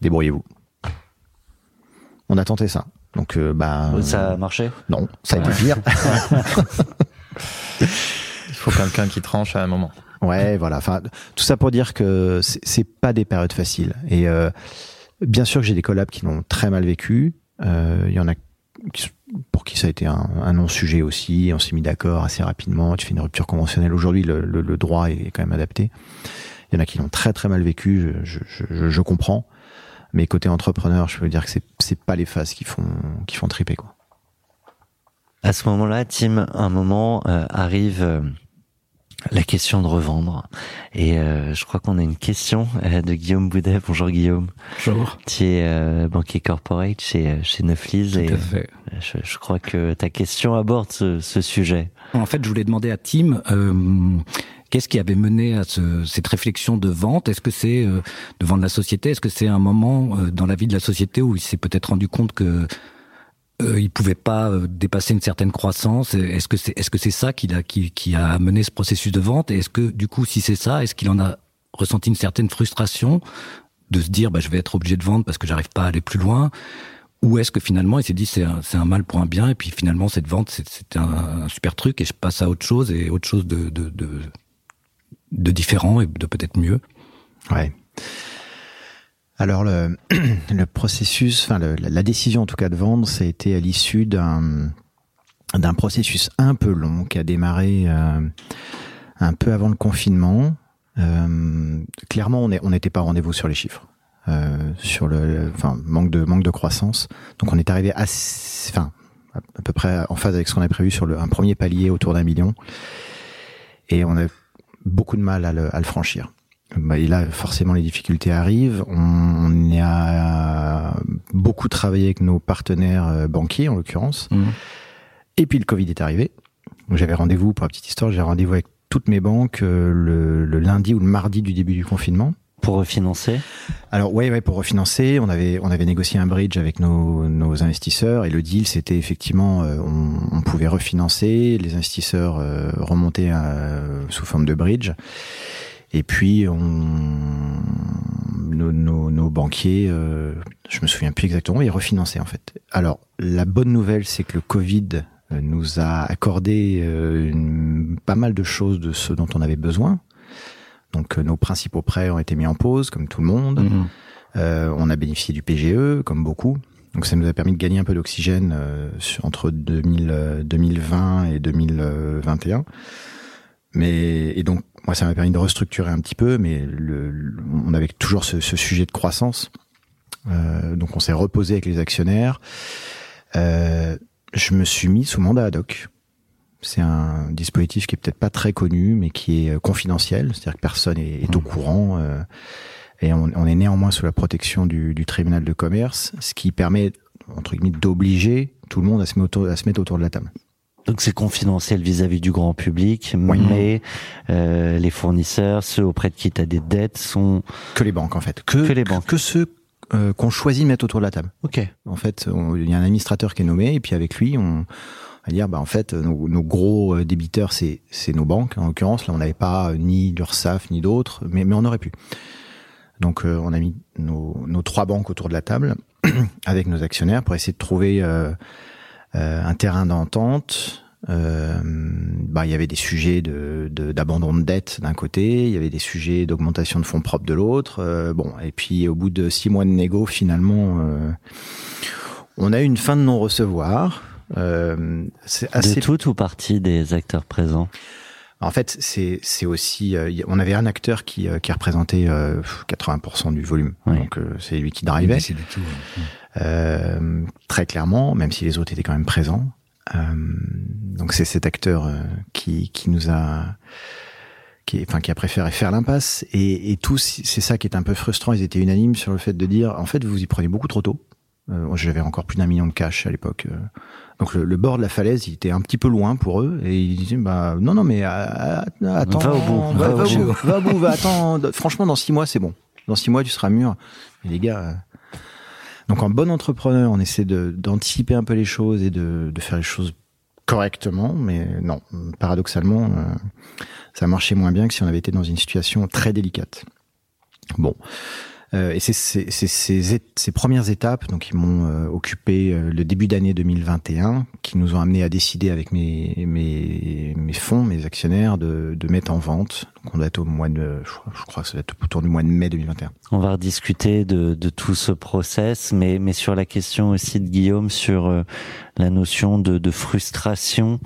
débrouillez-vous. On a tenté ça. Donc, euh, bah, Ça a marché non, ça a été pire. Il faut quelqu'un qui tranche à un moment. Ouais, voilà. Enfin, tout ça pour dire que c'est pas des périodes faciles. Et euh, bien sûr que j'ai des collabs qui l'ont très mal vécu. Euh, Il y en a pour qui ça a été un, un non-sujet aussi. On s'est mis d'accord assez rapidement. Tu fais une rupture conventionnelle. Aujourd'hui, le, le- le droit est quand même adapté. Il y en a qui l'ont très très mal vécu. Je, je, je, je comprends. Mais côté entrepreneur, je peux dire que c'est c'est pas les phases qui font qui font triper quoi. À ce moment-là, Tim, un moment euh, arrive euh, la question de revendre. Et euh, je crois qu'on a une question euh, de Guillaume Boudet. Bonjour Guillaume. Bonjour. Tu es euh, banquier corporate chez, euh, chez Neuflis et Tout à fait. je, je crois que ta question aborde ce, ce sujet. En fait, je voulais demander à Tim, euh, qu'est-ce qui avait mené à ce- cette réflexion de vente? Est-ce que c'est euh, de vendre la société? Est-ce que c'est un moment euh, dans la vie de la société où il s'est peut-être rendu compte que euh, il pouvait pas euh, dépasser une certaine croissance? Est-ce que c'est est-ce que c'est ça qui a qui, qui a mené ce processus de vente? Et est-ce que du coup, si c'est ça, est-ce qu'il en a ressenti une certaine frustration de se dire bah, je vais être obligé de vendre parce que j'arrive pas à aller plus loin? Ou est-ce que finalement il s'est dit c'est un, un mal pour un bien et puis finalement cette vente c'est- c'était un, un super truc et je passe à autre chose et autre chose de, de, de, de différent et de peut-être mieux. Ouais. Alors le, le processus, enfin le- la décision en tout cas de vendre, ça a été à l'issue d'un d'un processus un peu long qui a démarré euh, un peu avant le confinement. Euh, clairement, on n'était pas au rendez-vous sur les chiffres. euh, sur le, enfin manque de manque de croissance. Donc on est arrivé assez, enfin à à peu près en phase avec ce qu'on avait prévu sur le, un premier palier autour d'un million, et on a beaucoup de mal à le, à le franchir. Bah, et là, forcément, les difficultés arrivent. On, a beaucoup travaillé avec nos partenaires euh, banquiers, en l'occurrence. Mhm. Et puis le Covid est arrivé. J'avais rendez-vous, pour la petite histoire, j'ai rendez-vous avec toutes mes banques euh, le, le lundi ou le mardi du début du confinement. Pour refinancer Alors ouais, ouais, pour refinancer, on avait on avait négocié un bridge avec nos, nos investisseurs et le deal c'était effectivement euh, on, on pouvait refinancer, les investisseurs euh, remontaient euh, sous forme de bridge et puis on nos, nos, nos banquiers, euh, je me souviens plus exactement, ils refinançaient en fait. Alors la bonne nouvelle c'est que le Covid euh, nous a accordé euh, une- pas mal de choses de ce dont on avait besoin. Donc euh, nos principaux prêts ont été mis en pause, comme tout le monde. Mhm. Euh, on a bénéficié du PGE, comme beaucoup. Donc ça nous a permis de gagner un peu d'oxygène euh, entre 2000, euh, 2020 et 2021. Mais et donc moi ça m'a permis de restructurer un petit peu, mais le, le- on avait toujours ce, ce sujet de croissance. Euh, donc on s'est reposé avec les actionnaires. Euh, je me suis mis sous mandat ad hoc. C'est un dispositif qui est peut-être pas très connu, mais qui est euh, confidentiel, c'est-à-dire que personne est, est au courant. euh, et on, on est néanmoins sous la protection du, du tribunal de commerce, ce qui permet entre guillemets d'obliger tout le monde à se, mettre autour, à se mettre autour de la table. Donc c'est confidentiel vis-à-vis du grand public, Oui. mais euh, les fournisseurs, ceux auprès de qui tu as des dettes, sont... Que les banques en fait, que, Que les banques. que ceux euh, qu'on choisit de mettre autour de la table. Ok. En fait, il y a un administrateur qui est nommé et puis avec lui, on va dire, bah en fait, nos, nos gros euh, débiteurs, c'est nos banques. En l'occurrence, là, on n'avait pas euh, ni l'URSSAF ni d'autres, mais mais on aurait pu. Donc, euh, on a mis nos, trois banques autour de la table avec nos actionnaires pour essayer de trouver euh, euh, un terrain d'entente. Euh, bah, il y avait des sujets de de- d'abandon de, dette d'un côté, il y avait des sujets d'augmentation de fonds propres de l'autre. Euh, bon, et puis au bout de six mois de négo, finalement, euh, on a eu une fin de non recevoir. Euh, c'est assez De toute ou partie des acteurs présents en fait, c'est c'est aussi euh, on avait un acteur qui euh, qui représentait euh, 80% du volume. Oui. Donc euh, c'est lui qui drivait de tout, ouais. euh, très clairement, même si les autres étaient quand même présents. Euh, donc c'est cet acteur euh, qui qui nous a qui, enfin, qui a préféré faire l'impasse et, et tous, c'est ça qui est un peu frustrant. Ils étaient unanimes sur le fait de dire, en fait, vous y prenez beaucoup trop tôt. Euh, J'avais encore plus d'un million de cash à l'époque. Donc le, le bord de la falaise, il était un petit peu loin pour eux et ils disaient, bah non, non, mais euh, attends, Va au bout, va, va va au bout, va au bout, va, attends. Franchement, dans six mois, c'est bon. Dans six mois, tu seras mûr. Et les gars. euh, Donc en bon entrepreneur, on essaie de d'anticiper un peu les choses et de, de faire les choses correctement, mais non, paradoxalement, euh, ça marchait moins bien que si on avait été dans une situation très délicate. Bon. Euh, et c'est ces, premières étapes donc qui m'ont euh, occupé euh, le début d'année 2021, qui nous ont amené à décider avec mes, mes, mes fonds, mes actionnaires, de, de mettre en vente. Donc on doit être au mois de, je crois, que ça doit être autour du mois de mai 2021. On va rediscuter de, de tout ce process, mais, mais sur la question aussi de Guillaume sur euh, la notion de, de frustration,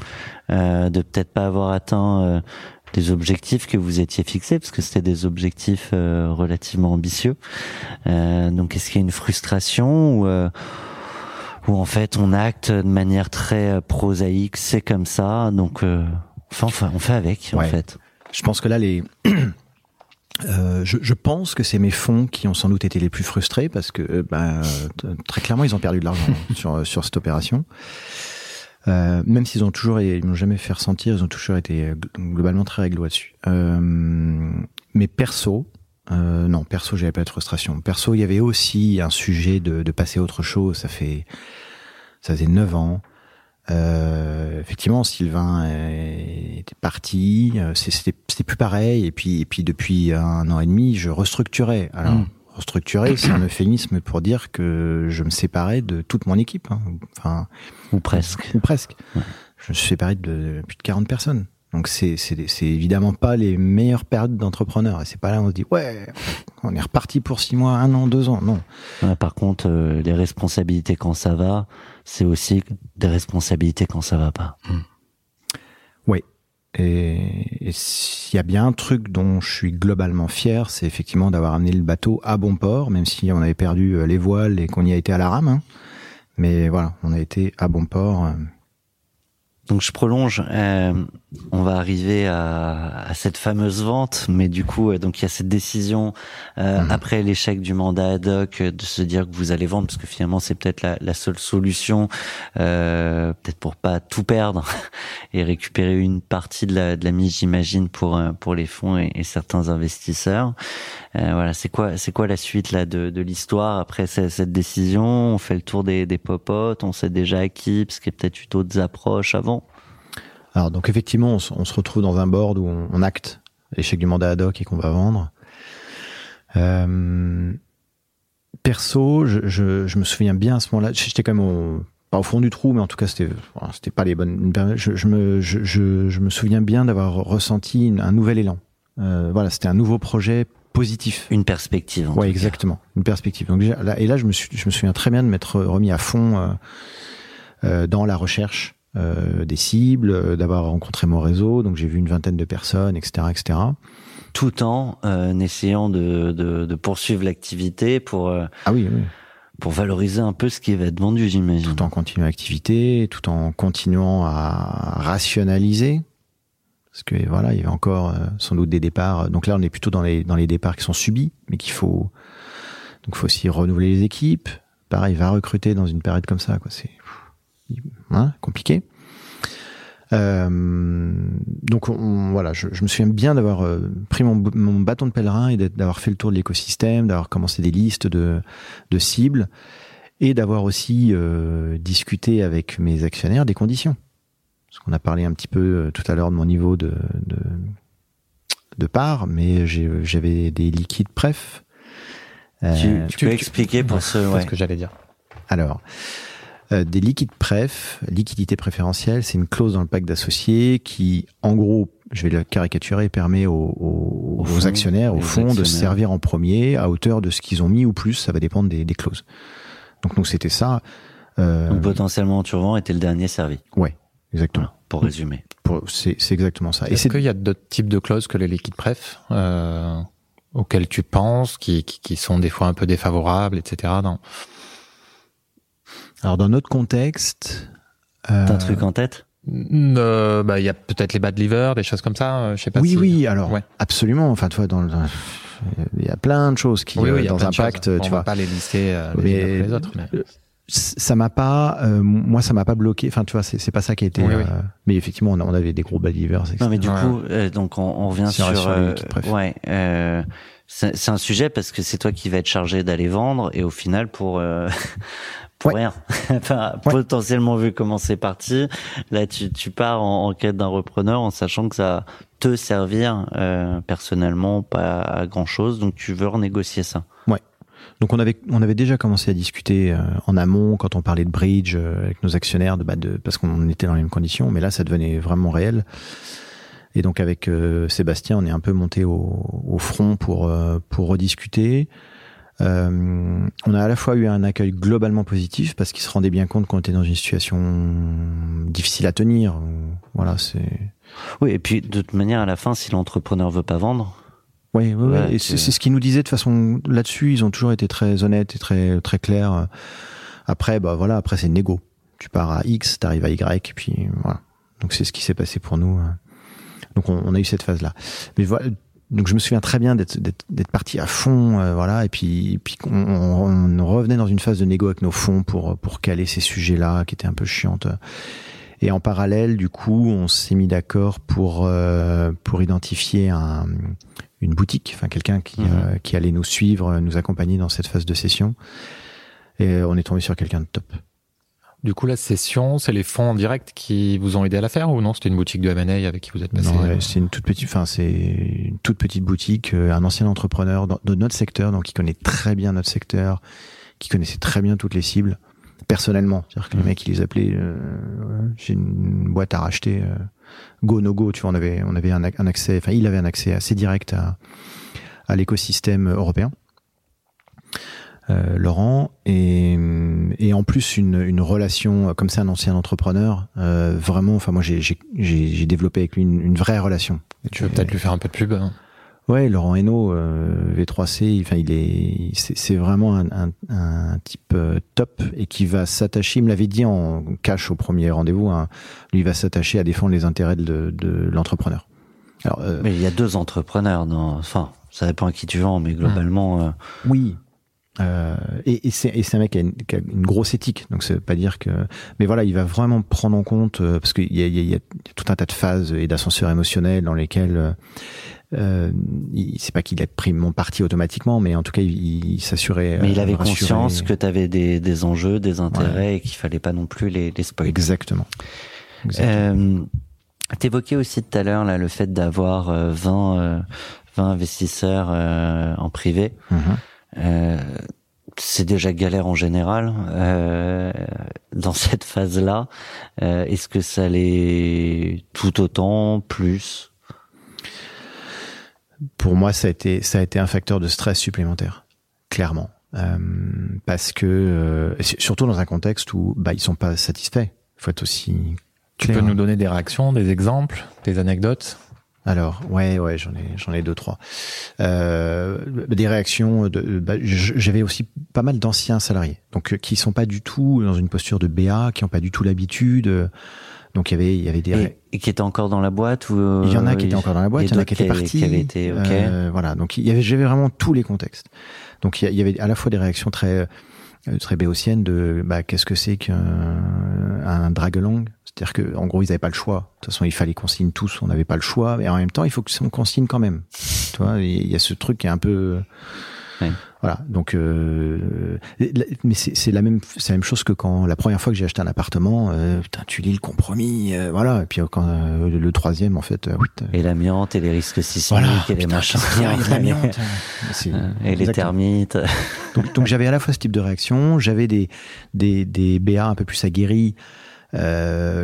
euh, de peut-être pas avoir atteint les objectifs que vous étiez fixés, parce que c'était des objectifs euh, relativement ambitieux. Euh, donc est-ce qu'il y a une frustration ou euh, où en fait on acte de manière très euh, prosaïque, c'est comme ça, donc euh, enfin, on fait, avec en fait. Je pense que là, les. Euh, je, je pense que c'est mes fonds qui ont sans doute été les plus frustrés parce que, euh, ben, très clairement, ils ont perdu de l'argent hein, sur sur cette opération. Euh, même s'ils ont toujours, ils m'ont jamais fait ressentir, ils ont toujours été euh, gl- globalement très réglo là-dessus. Euh, mais perso, euh, non, perso, j'avais pas de frustration. Perso, il y avait aussi un sujet de, de passer à autre chose. Ça fait, ça faisait neuf ans. Euh, effectivement, Sylvain était parti, euh, c'était plus pareil. Et puis, et puis depuis un an et demi, je restructurais. Alors, Mm. Restructurer, c'est un euphémisme pour dire que je me séparais de toute mon équipe. hein. Enfin, Ou presque. ou presque. Ouais. Je me suis séparé de plus de 40 personnes. Donc c'est c'est c'est évidemment pas les meilleures périodes d'entrepreneur. Et c'est pas là où on se dit ouais, on est reparti pour six mois, un an, deux ans. Non. Ouais, par contre, euh, les responsabilités quand ça va, c'est aussi des responsabilités quand ça va pas. Et s'il y a bien un truc dont je suis globalement fier, c'est effectivement d'avoir amené le bateau à bon port, même si on avait perdu euh, les voiles et qu'on y a été à la rame. hein. Mais voilà, on a été à bon port. euh. Donc je prolonge. euh, on va arriver à, à cette fameuse vente, mais du coup, euh, donc il y a cette décision euh, Mhm. après l'échec du mandat ad hoc euh, de se dire que vous allez vendre, parce que finalement c'est peut-être la, la seule solution, euh, peut-être pour pas tout perdre et récupérer une partie de la, de la mise, j'imagine, pour euh, pour les fonds et, et certains investisseurs. Euh, voilà, c'est quoi c'est quoi la suite là de, de l'histoire après ce- cette décision? On fait le tour des, des popotes, on sait déjà à qui, parce qu'il y a peut-être eu d'autres approches avant. Alors donc effectivement, on, se- on se retrouve dans un board où on, on acte l'échec du mandat ad hoc et qu'on va vendre. Euh, perso, je, je, je me souviens bien à ce moment-là, j'étais quand même au, pas au fond du trou, mais en tout cas c'était c'était pas les bonnes. Je, je me je, me souviens bien d'avoir ressenti une- un nouvel élan. Euh, voilà, c'était un nouveau projet positif. Une perspective. en Ouais, cas. exactement, une perspective. Donc là, et là, je me suis, je me souviens très bien de m'être remis à fond euh, euh, dans la recherche euh, des cibles, euh, d'avoir rencontré mon réseau. Donc j'ai vu une vingtaine de personnes, etc., etc. Tout en euh, essayant de, de, de poursuivre l'activité pour euh, Ah oui, oui. pour valoriser un peu ce qui va être vendu, j'imagine. Tout en continuant l'activité, tout en continuant à rationaliser. Parce que voilà, il y avait encore euh, sans doute des départs. Donc là, on est plutôt dans les dans les départs qui sont subis, mais qu'il faut donc faut aussi renouveler les équipes. Pareil, va recruter dans une période comme ça, quoi. C'est hein, compliqué. Euh, donc on- voilà, je, je me souviens bien d'avoir euh, pris mon, mon bâton de pèlerin et d'avoir fait le tour de l'écosystème, d'avoir commencé des listes de, de cibles et d'avoir aussi euh, discuté avec mes actionnaires des conditions. Parce qu'on a parlé un petit peu tout à l'heure de mon niveau de, de, de part, mais j'avais des liquides pref. Tu, peux tu- expliquer pour ce ouais. ce que j'allais dire. Alors, euh, des liquides préf, liquidité préférentielle, c'est une clause dans le pacte d'associés qui, en gros, je vais le caricaturer, permet aux, aux- Au aux fond, actionnaires, de se actionnaires. servir en premier à hauteur de ce qu'ils ont mis ou plus, ça va dépendre des, des clauses. Donc, nous, c'était ça. Euh, Donc potentiellement tu revends était le dernier servi. ouais, exactement. Voilà, pour résumer. C'est c'est exactement ça. Et Est-ce c'est qu'il y a d'autres types de clauses que les liquides pref euh, auxquelles tu penses, qui, qui, qui sont des fois un peu défavorables, etc. alors dans notre contexte. euh, T'as un truc en tête? Euh, bah, il y a peut-être les bad liver, des choses comme ça. euh, Je sais pas. oui, si- oui, alors Ouais. absolument. Enfin, toi, dans, dans- il y a plein de choses qui, Oui, oui, euh, il dans un de pacte, On tu va vois. pas les lister euh, les autres. Mais... ça m'a pas euh, moi ça m'a pas bloqué enfin tu vois c'est pas ça qui a été Oui, oui. mais effectivement on, on avait des gros believers etc. Non mais du Ouais. coup euh, donc on, on revient on sur, sur euh, ouais euh, c'est c'est un sujet parce que c'est toi qui va être chargé d'aller vendre et au final pour euh, pour Ouais. rien enfin Ouais. potentiellement vu comment c'est parti. Là tu tu pars en, en quête d'un repreneur en sachant que ça va te servir euh, personnellement pas à grand chose donc tu veux renégocier ça. Donc on avait on avait déjà commencé à discuter euh, en amont quand on parlait de bridge euh, avec nos actionnaires de, bah, de parce qu'on était dans les mêmes conditions. Mais là ça devenait vraiment réel. Et donc avec euh, Sébastien on est un peu monté au, au front pour euh, pour rediscuter Euh, on a à la fois eu un accueil globalement positif parce qu'ils se rendaient bien compte qu'on était dans une situation difficile à tenir. Voilà, c'est oui et puis de toute manière à la fin si l'entrepreneur veut pas vendre Oui, oui, oui. Ouais, c'est ce qu'ils nous disaient de façon là-dessus. Ils ont toujours été très honnêtes et très très clairs. Après, bah voilà, après c'est négo. Tu pars à X, t'arrives à Y, et puis voilà. Donc c'est ce qui s'est passé pour nous. Donc on, on a eu cette phase-là. Mais voilà. Donc je me souviens très bien d'être parti à fond, euh, voilà. Et puis puis on, on, on revenait dans une phase de négo avec nos fonds pour pour caler ces sujets-là qui étaient un peu chiantes. Et en parallèle, du coup, on s'est mis d'accord pour euh, pour identifier un une boutique, enfin quelqu'un qui, Mhm. euh, qui allait nous suivre, nous accompagner dans cette phase de session. Et on est tombé sur quelqu'un de top. Du coup, la session, c'est les fonds en direct qui vous ont aidé à la faire ou non? C'était une boutique de M&A avec qui vous êtes passé Non, euh, ouais, c'est une toute petite, enfin c'est une toute petite boutique, euh, un ancien entrepreneur de notre secteur, donc qui connaît très bien notre secteur, qui connaissait très bien toutes les cibles personnellement. C'est-à-dire que les Mhm. mecs, ils les appelaient, euh, j'ai une boîte à racheter, euh, go no go. Tu vois, on avait on avait un, un accès, enfin il avait un accès assez direct à à l'écosystème européen. Euh, Laurent, et, et en plus une, une relation, comme c'est un ancien entrepreneur, euh, vraiment, enfin moi j'ai développé avec lui une, une vraie relation. Tu veux peut-être lui faire un peu de pub hein? Ouais, Laurent Hainaut, euh, V3C, enfin il est, c'est vraiment un, un, un type euh, top et qui va s'attacher. Il me l'avait dit en cash au premier rendez-vous. Hein, lui va s'attacher à défendre les intérêts de, de l'entrepreneur. Alors euh, Mais il y a deux entrepreneurs. Dans... Enfin, ça dépend à qui tu vends, mais globalement, euh, oui. Euh, et et c'est un mec qui a, une, qui a une grosse éthique, donc ça veut pas dire que. Mais voilà, il va vraiment prendre en compte euh, parce qu'il y y, y a tout un tas de phases et d'ascenseurs émotionnels dans lesquels euh, euh, il- c'est pas qu'il a pris mon parti automatiquement, mais en tout cas il, il s'assurait. mais il euh, avait rassurer. conscience que tu avais des, des enjeux, des intérêts et qu'il fallait pas non plus les, les spoiler. Exactement. Exactement. T'évoquais aussi tout à l'heure là le fait d'avoir euh, 20, euh, 20 investisseurs en privé. Mhm. Euh, c'est déjà galère en général euh, dans cette phase-là. Euh, Est-ce que ça l'est tout autant, plus? Pour moi, ça a été ça a été un facteur de stress supplémentaire, clairement, Euh, parce que euh, surtout dans un contexte où bah ils sont pas satisfaits. Il faut être aussi Tu clair. peux nous donner des réactions, des exemples, des anecdotes? Alors, ouais, ouais, j'en ai, j'en ai deux, trois. Euh, des réactions. De, bah, j'avais aussi pas mal d'anciens salariés, donc euh, qui sont pas du tout dans une posture de BA, qui ont pas du tout l'habitude. euh, Donc il y avait, il y avait des. et, et qui étaient encore dans la boîte ou euh, il y en a qui étaient encore dans la boîte, il y en a qui étaient partis. qui avaient été, ok. Euh, voilà, donc il y avait, j'avais vraiment tous les contextes. Donc il y avait à la fois des réactions très très béotiennes de bah, qu'est-ce que c'est qu'un un drag along c'est-à-dire que en gros ils n'avaient pas le choix. De toute façon il fallait qu'on signe tous on n'avait pas le choix mais en même temps il faut qu'on signe quand même. Tu vois il y a ce truc qui est un peu Ouais. voilà. Donc euh, mais c'est la même c'est la même chose que quand la première fois que j'ai acheté un appartement euh, putain tu lis le compromis euh, voilà. Et puis quand euh, le troisième en fait euh, Et l'amiante et les risques sismiques voilà et les machins. Euh, et les termites. Donc, donc j'avais à la fois ce type de réaction, j'avais des, des, des BA un peu plus aguerris euh,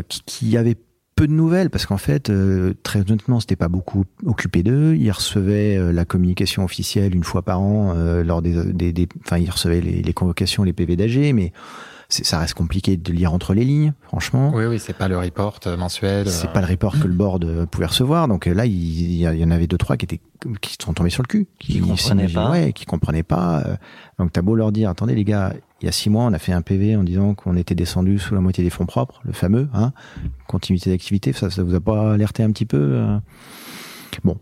qui, qui avaient peu de nouvelles parce qu'en fait, euh, très honnêtement, c'était pas beaucoup occupé d'eux. Ils recevaient euh, la communication officielle une fois par an euh, lors des, des, des- enfin, ils recevaient les, les convocations, les PV d'AG, mais c'est- ça reste compliqué de lire entre les lignes, franchement. Oui, oui, c'est pas le report euh, mensuel. C'est euh, pas le report que le board euh, pouvait recevoir. Donc euh, là, il, il y en avait deux trois qui étaient qui sont tombés sur le cul, Qui comprenaient s'imaginaient- pas. ouais, qui comprenaient pas. euh. Donc t'as beau leur dire, attendez les gars, il y a six mois, on a fait un PV en disant qu'on était descendu sous la moitié des fonds propres, le fameux, hein, continuité d'activité. Ça, ça vous a pas alerté un petit peu euh? Bon.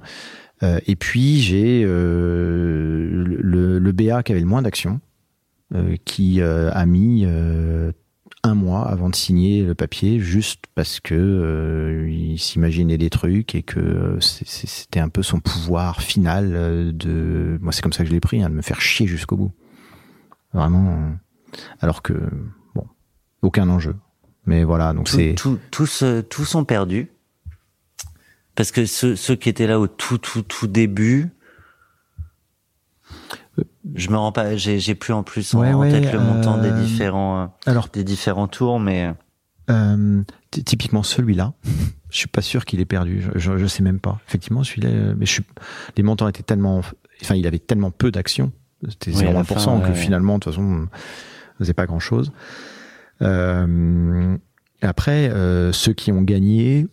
Euh, et puis j'ai euh, le, le- BA qui avait le moins d'actions, euh, qui euh, a mis euh, un mois avant de signer le papier, juste parce que il s'imaginait des trucs et que c'était un peu son pouvoir final de. Moi, c'est comme ça que je l'ai pris, hein, de me faire chier jusqu'au bout. Vraiment. Euh, Alors que bon, aucun enjeu. Mais voilà, donc c'est. tout- tous, euh, tous sont perdus. Parce que ceux, ceux qui étaient là au tout, tout, tout début, je me rends pas, j'ai, plus en plus en, Ouais, en ouais, tête le montant des euh, différents, euh, Alors des différents tours, mais Euh, ty- typiquement celui-là, je suis pas sûr qu'il ait perdu. Je, je, je sais même pas. Effectivement, celui-là, euh, mais je suis, les montants étaient tellement, enfin, il avait tellement peu d'actions, c'était Oui, à la 0,1% fin, que ouais. finalement, de toute façon, on faisait pas grand-chose. Euh, après, euh, ceux qui ont gagné,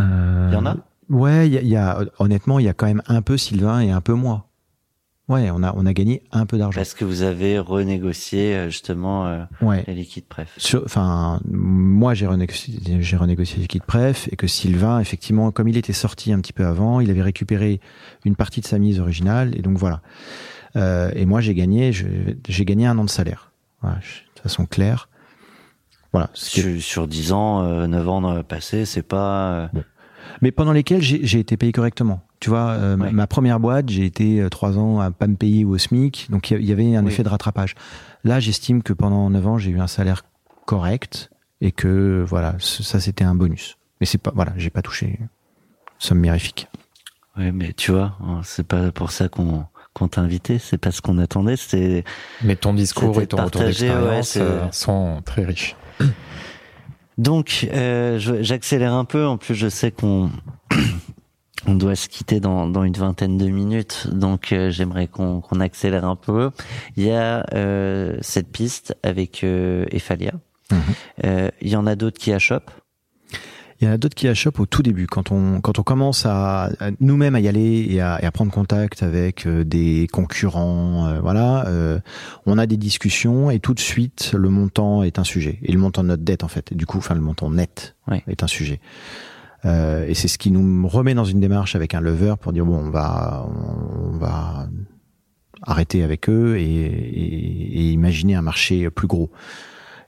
euh, il y en a? Ouais, il y a, y a- honnêtement, il y a quand même un peu Sylvain et un peu moi. Ouais, on a, on a gagné un peu d'argent. Parce que vous avez renégocié euh, justement euh, Ouais. les liquides préf. Enfin, moi j'ai renégocié, j'ai renégocié le kit pref et que Sylvain, effectivement, comme il était sorti un petit peu avant, il avait récupéré une partie de sa mise originale et donc voilà. Euh, et moi j'ai gagné, j'ai gagné un an de salaire, voilà, de façon claire. Voilà. Sur, sur 10 ans, euh, 9 ans passés, c'est pas. euh, Mais pendant lesquels j'ai été payé correctement. Tu vois, euh, ma- Ouais. ma première boîte, j'ai été euh, trois ans à pas me payer au SMIC, donc il y avait un Oui. effet de rattrapage. Là, j'estime que pendant neuf ans, j'ai eu un salaire correct et que voilà, ça c'était un bonus. Mais c'est pas, voilà, j'ai pas touché somme mirifique. Ouais, mais tu vois, hein, c'est pas pour ça qu'on qu'on t'a invité, c'est pas ce qu'on attendait, c'est Mais ton discours C'était et ton retour partagé, ouais, d'expérience euh, sont très riches. Donc, euh, j'accélère un peu. En plus, je sais qu'on On doit se quitter dans, dans une vingtaine de minutes, donc euh, j'aimerais qu'on qu'on accélère un peu. Il y a euh, cette piste avec euh, Ephalia. Mhm. Euh, il y en a d'autres qui achoppent. Il y en a d'autres qui achoppent au tout début, quand on, quand on commence à, à nous-mêmes à y aller et à, et à prendre contact avec euh, des concurrents, euh, voilà, euh, on a des discussions et tout de suite le montant est un sujet et le montant de notre dette en fait, et du coup, enfin le montant net Ouais. est un sujet. Euh, et c'est ce qui nous remet dans une démarche avec un lever pour dire bon, on va, on va arrêter avec eux et, et- et imaginer un marché plus gros.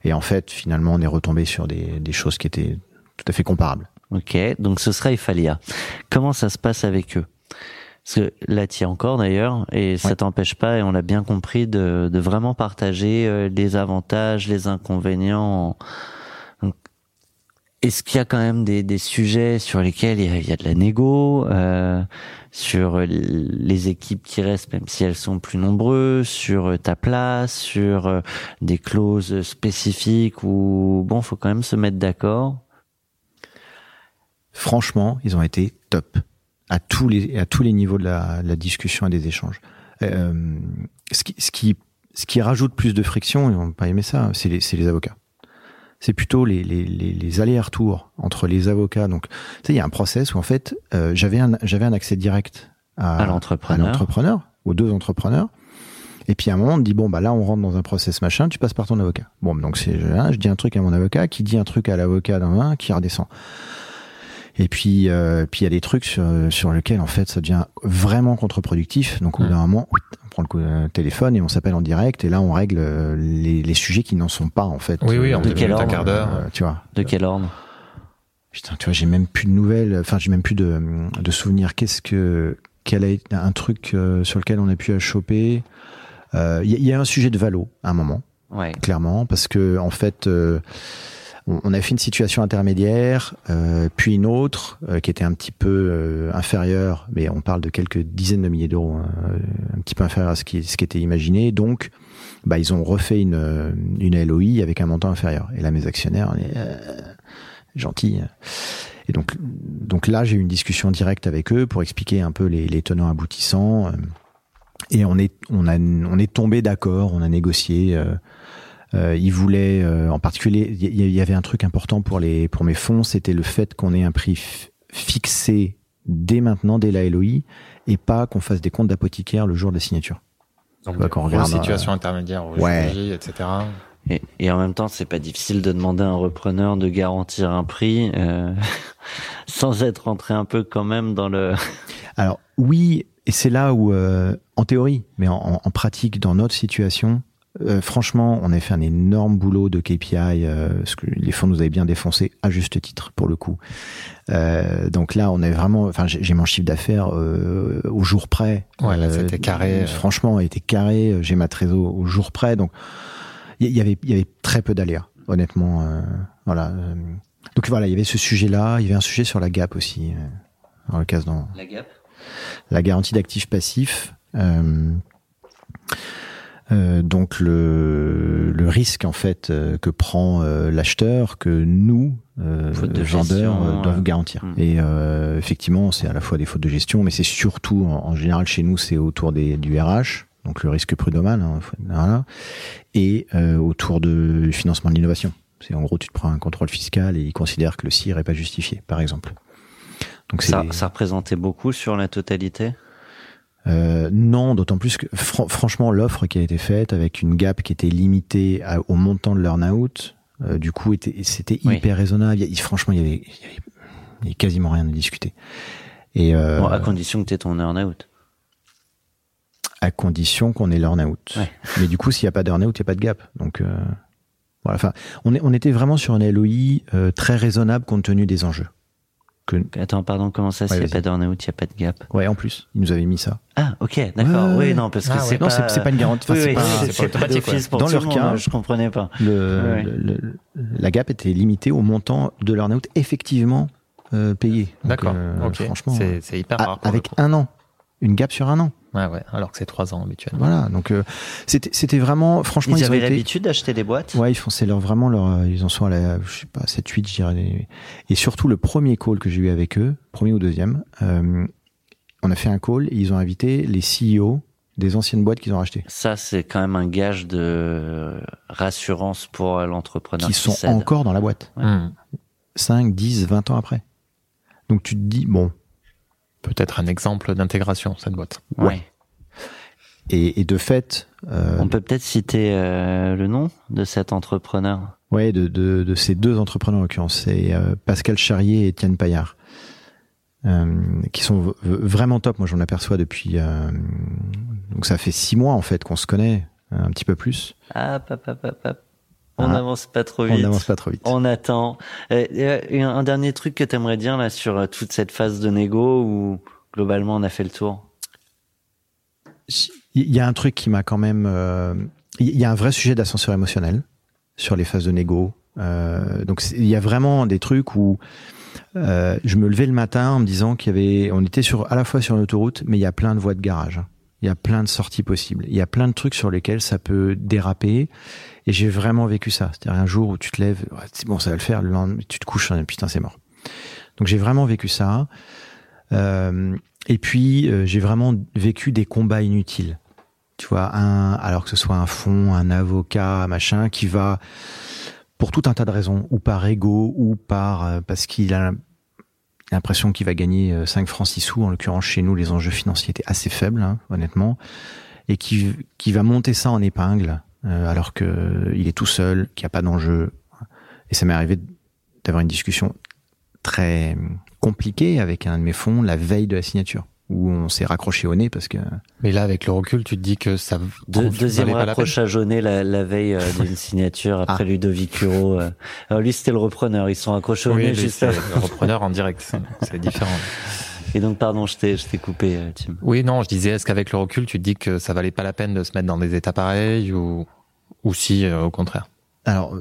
Et en fait, finalement, on est retombé sur des, des choses qui étaient tout à fait comparables. Ok, donc ce sera Ephalia. Comment ça se passe avec eux? Parce que là, tu y es encore d'ailleurs, et ça Ouais. t'empêche pas, et on l'a bien compris, de, de vraiment partager euh, les avantages, les inconvénients. Est-ce qu'il y a quand même des, des sujets sur lesquels il y a, il y a de la négo, euh, sur les équipes qui restent, même si elles sont plus nombreuses, sur ta place, sur euh, des clauses spécifiques où bon, faut quand même se mettre d'accord. Franchement, ils ont été top à tous les à tous les niveaux de la, de la discussion et des échanges. Euh, ce qui ce qui ce qui rajoute plus de friction, ils n'ont pas aimé ça, c'est les c'est les avocats. C'est plutôt les les les, les allers-retours entre les avocats. Donc, tu sais, il y a un process où en fait, euh, j'avais un j'avais un accès direct à, À l'entrepreneur. aux deux entrepreneurs. Et puis à un moment, on dit bon bah là on rentre dans un process machin, tu passes par ton avocat. Bon donc c'est hein, je dis un truc à mon avocat, qui dit un truc à l'avocat d'un un, qui redescend. Et puis euh, puis il y a des trucs sur, sur lesquels en fait ça devient vraiment contre-productif. Donc au bout d'un moment, on prend le euh, téléphone et on s'appelle en direct et là on règle euh, les, les sujets qui n'en sont pas en fait. Oui, oui, en Euh, deux minutes, un quart d'heure. euh, tu vois. De quel ordre Putain, tu vois, j'ai même plus de nouvelles. Enfin, j'ai même plus de, de souvenirs. Qu'est-ce que quel a été un truc euh, sur lequel on a pu choper? Euh, Il y, a- il y a un sujet de valo à un moment, Ouais. clairement, parce que en fait, euh, on, a fait une situation intermédiaire, euh, puis une autre euh, qui était un petit peu euh, inférieure, mais on parle de quelques dizaines de milliers d'euros, hein, euh, un petit peu inférieur à ce qui, ce qui était imaginé. Donc, bah, ils ont refait une, euh, une LOI avec un montant inférieur. Et là, mes actionnaires, on est gentils. Et donc, donc là, j'ai eu une discussion directe avec eux pour expliquer un peu les, les tenants aboutissants. Et on est, on a, on est tombé d'accord, on a négocié. euh, ils voulaient, euh, en particulier, il y, avait un truc important pour les, pour mes fonds, c'était le fait qu'on ait un prix fixé dès maintenant, dès la LOI, et pas qu'on fasse des comptes d'apothicaire le jour de la signature. Donc, Ouais, quand on regarde, situation intermédiaire, au ouais. Etc. Et, et en même temps, c'est pas difficile de demander à un repreneur de garantir un prix euh, sans être rentré un peu quand même dans le. Alors oui, et c'est là où, euh, en théorie, mais en, en- en pratique, dans notre situation, euh, franchement, on a fait un énorme boulot de KPI, euh, parce que les fonds nous avaient bien défoncé à juste titre pour le coup. Euh, donc là, on est vraiment, enfin, j'ai j'ai mon chiffre d'affaires euh, au jour près. Ouais, là, c'était carré, euh. Franchement, il était carré. J'ai ma trésor au jour près, donc il y, y avait, il y avait très peu d'aléas, honnêtement. euh, voilà. euh. Donc voilà, il y avait ce sujet-là. Il y avait un sujet sur la gap aussi, euh, dans le cas dans La gap? la garantie d'actifs passifs. Euh, euh, donc le, le risque en fait euh, que prend euh, l'acheteur que nous euh, de vendeurs gestion, euh, doivent garantir. hmm. Et euh, effectivement, c'est à la fois des fautes de gestion, mais c'est surtout en, en général chez nous, c'est autour des, du RH, donc le risque prud'homal, hein, voilà, et euh, autour de- du financement de l'innovation. C'est en gros, tu te prends un contrôle fiscal et ils considèrent que le CIR est pas justifié, par exemple. Donc Ça, des- ça représentait beaucoup sur la totalité? Euh, non, d'autant plus que fran- franchement l'offre qui a été faite avec une gap qui était limitée à- au montant de l'earn-out, euh, du coup était c'était Oui. hyper raisonnable. Il franchement, il y, avait, il y avait- il y avait quasiment rien à discuter. Et euh, Bon, à condition que tu aies ton earn-out. à condition qu'on ait l'earn-out. Ouais. Mais du coup, s'il n'y a pas d'earn-out, il n'y a pas de gap. Donc euh, voilà. Enfin, on, est, on était vraiment sur un LOI euh, très raisonnable compte tenu des enjeux. Que, Attends, pardon, comment ça, s'il n'y a pas d'earn-out, il n'y a pas de gap ouais, en plus, ils nous avaient mis ça. Ah, ok, d'accord. Ouais, ouais, oui, non, parce que Ah, c'est ouais. pas... Non, c'est c'est pas une garantie. enfin, Oui, c'est pas- pas pas Dans tout leur le monde, cas- je comprenais pas. le, Ouais. le- le- la gap était limitée au montant de l'earn-out effectivement euh, payé. D'accord. euh, ok. Franchement, C'est hyper rare. avec un an une gap sur un an. Ouais, ouais, alors que c'est trois ans habituellement. Voilà, donc euh, c'était c'était vraiment, franchement, Ils avaient été- l'habitude d'acheter des boîtes? Ouais, ils font, c'est leur, vraiment leur, euh, ils en sont à la, je sais pas, 7, 8, je dirais. Et surtout, le premier call que j'ai eu avec eux, premier ou deuxième, euh, on a fait un call et ils ont invité les CEO des anciennes boîtes qu'ils ont rachetées. Ça, c'est quand même un gage de rassurance pour l'entrepreneur Qui qui, sont cède. encore dans la boîte. Hmm. 5, 10, 20 ans après. Donc tu te dis, bon, Peut-être un exemple d'intégration, cette boîte. Ouais. et, et de fait, euh, On peut peut-être citer euh, le nom de cet entrepreneur. ouais, de, de, de ces deux entrepreneurs en l'occurrence, c'est euh, Pascal Charrier et Étienne Paillard. Euh, qui sont vraiment top. Moi, j'en aperçois depuis. euh, donc, ça fait six mois en fait qu'on se connaît, un petit peu plus. Ah. On Ah. n'avance pas trop On vite. n'avance pas trop vite. On attend. Et un dernier truc que tu aimerais dire là sur euh, toute cette phase de négo où globalement on a fait le tour? Il y a un truc qui m'a quand même. euh, Il y a un vrai sujet d'ascenseur émotionnel sur les phases de négo. Euh, donc il y a vraiment des trucs où euh, je me levais le matin en me disant qu'il y avait, on était sur à la fois sur une autoroute, mais il y a plein de voies de garage. Il y a plein de sorties possibles. Il y a plein de trucs sur lesquels ça peut déraper. Et j'ai vraiment vécu ça. C'est-à-dire un jour où tu te lèves, c'est bon, ça va le faire. Le lendemain, tu te couches, hein, putain, c'est mort. Donc j'ai vraiment vécu ça. Euh, et puis euh, j'ai vraiment vécu des combats inutiles. Tu vois, un, alors que ce soit un fond, un avocat, machin, qui va pour tout un tas de raisons, ou par ego, ou par euh, parce qu'il a l'impression qu'il va gagner euh, 5 francs 6 sous. En l'occurrence, chez nous, les enjeux financiers étaient assez faibles, hein, honnêtement, et qui, qui va monter ça en épingle, euh, alors que il est tout seul, qu'il n'y a pas d'enjeu. Et ça m'est arrivé d'avoir une discussion très compliquée avec un de mes fonds la veille de la signature, où on s'est raccroché au nez parce que Mais là, avec le recul, tu te dis que ça De- deuxième raccrochage au nez la, la veille euh, d'une signature après Ah. Ludovic Huro. euh. Alors lui c'était le repreneur, ils sont accrochés au Oui, nez juste le repreneur en direct, c'est différent. Et donc pardon, je t'ai je t'ai coupé euh, Tim. Oui, non, je disais, est-ce qu'avec le recul, tu te dis que ça valait pas la peine de se mettre dans des états pareils ou, ou si, euh, au contraire? Alors,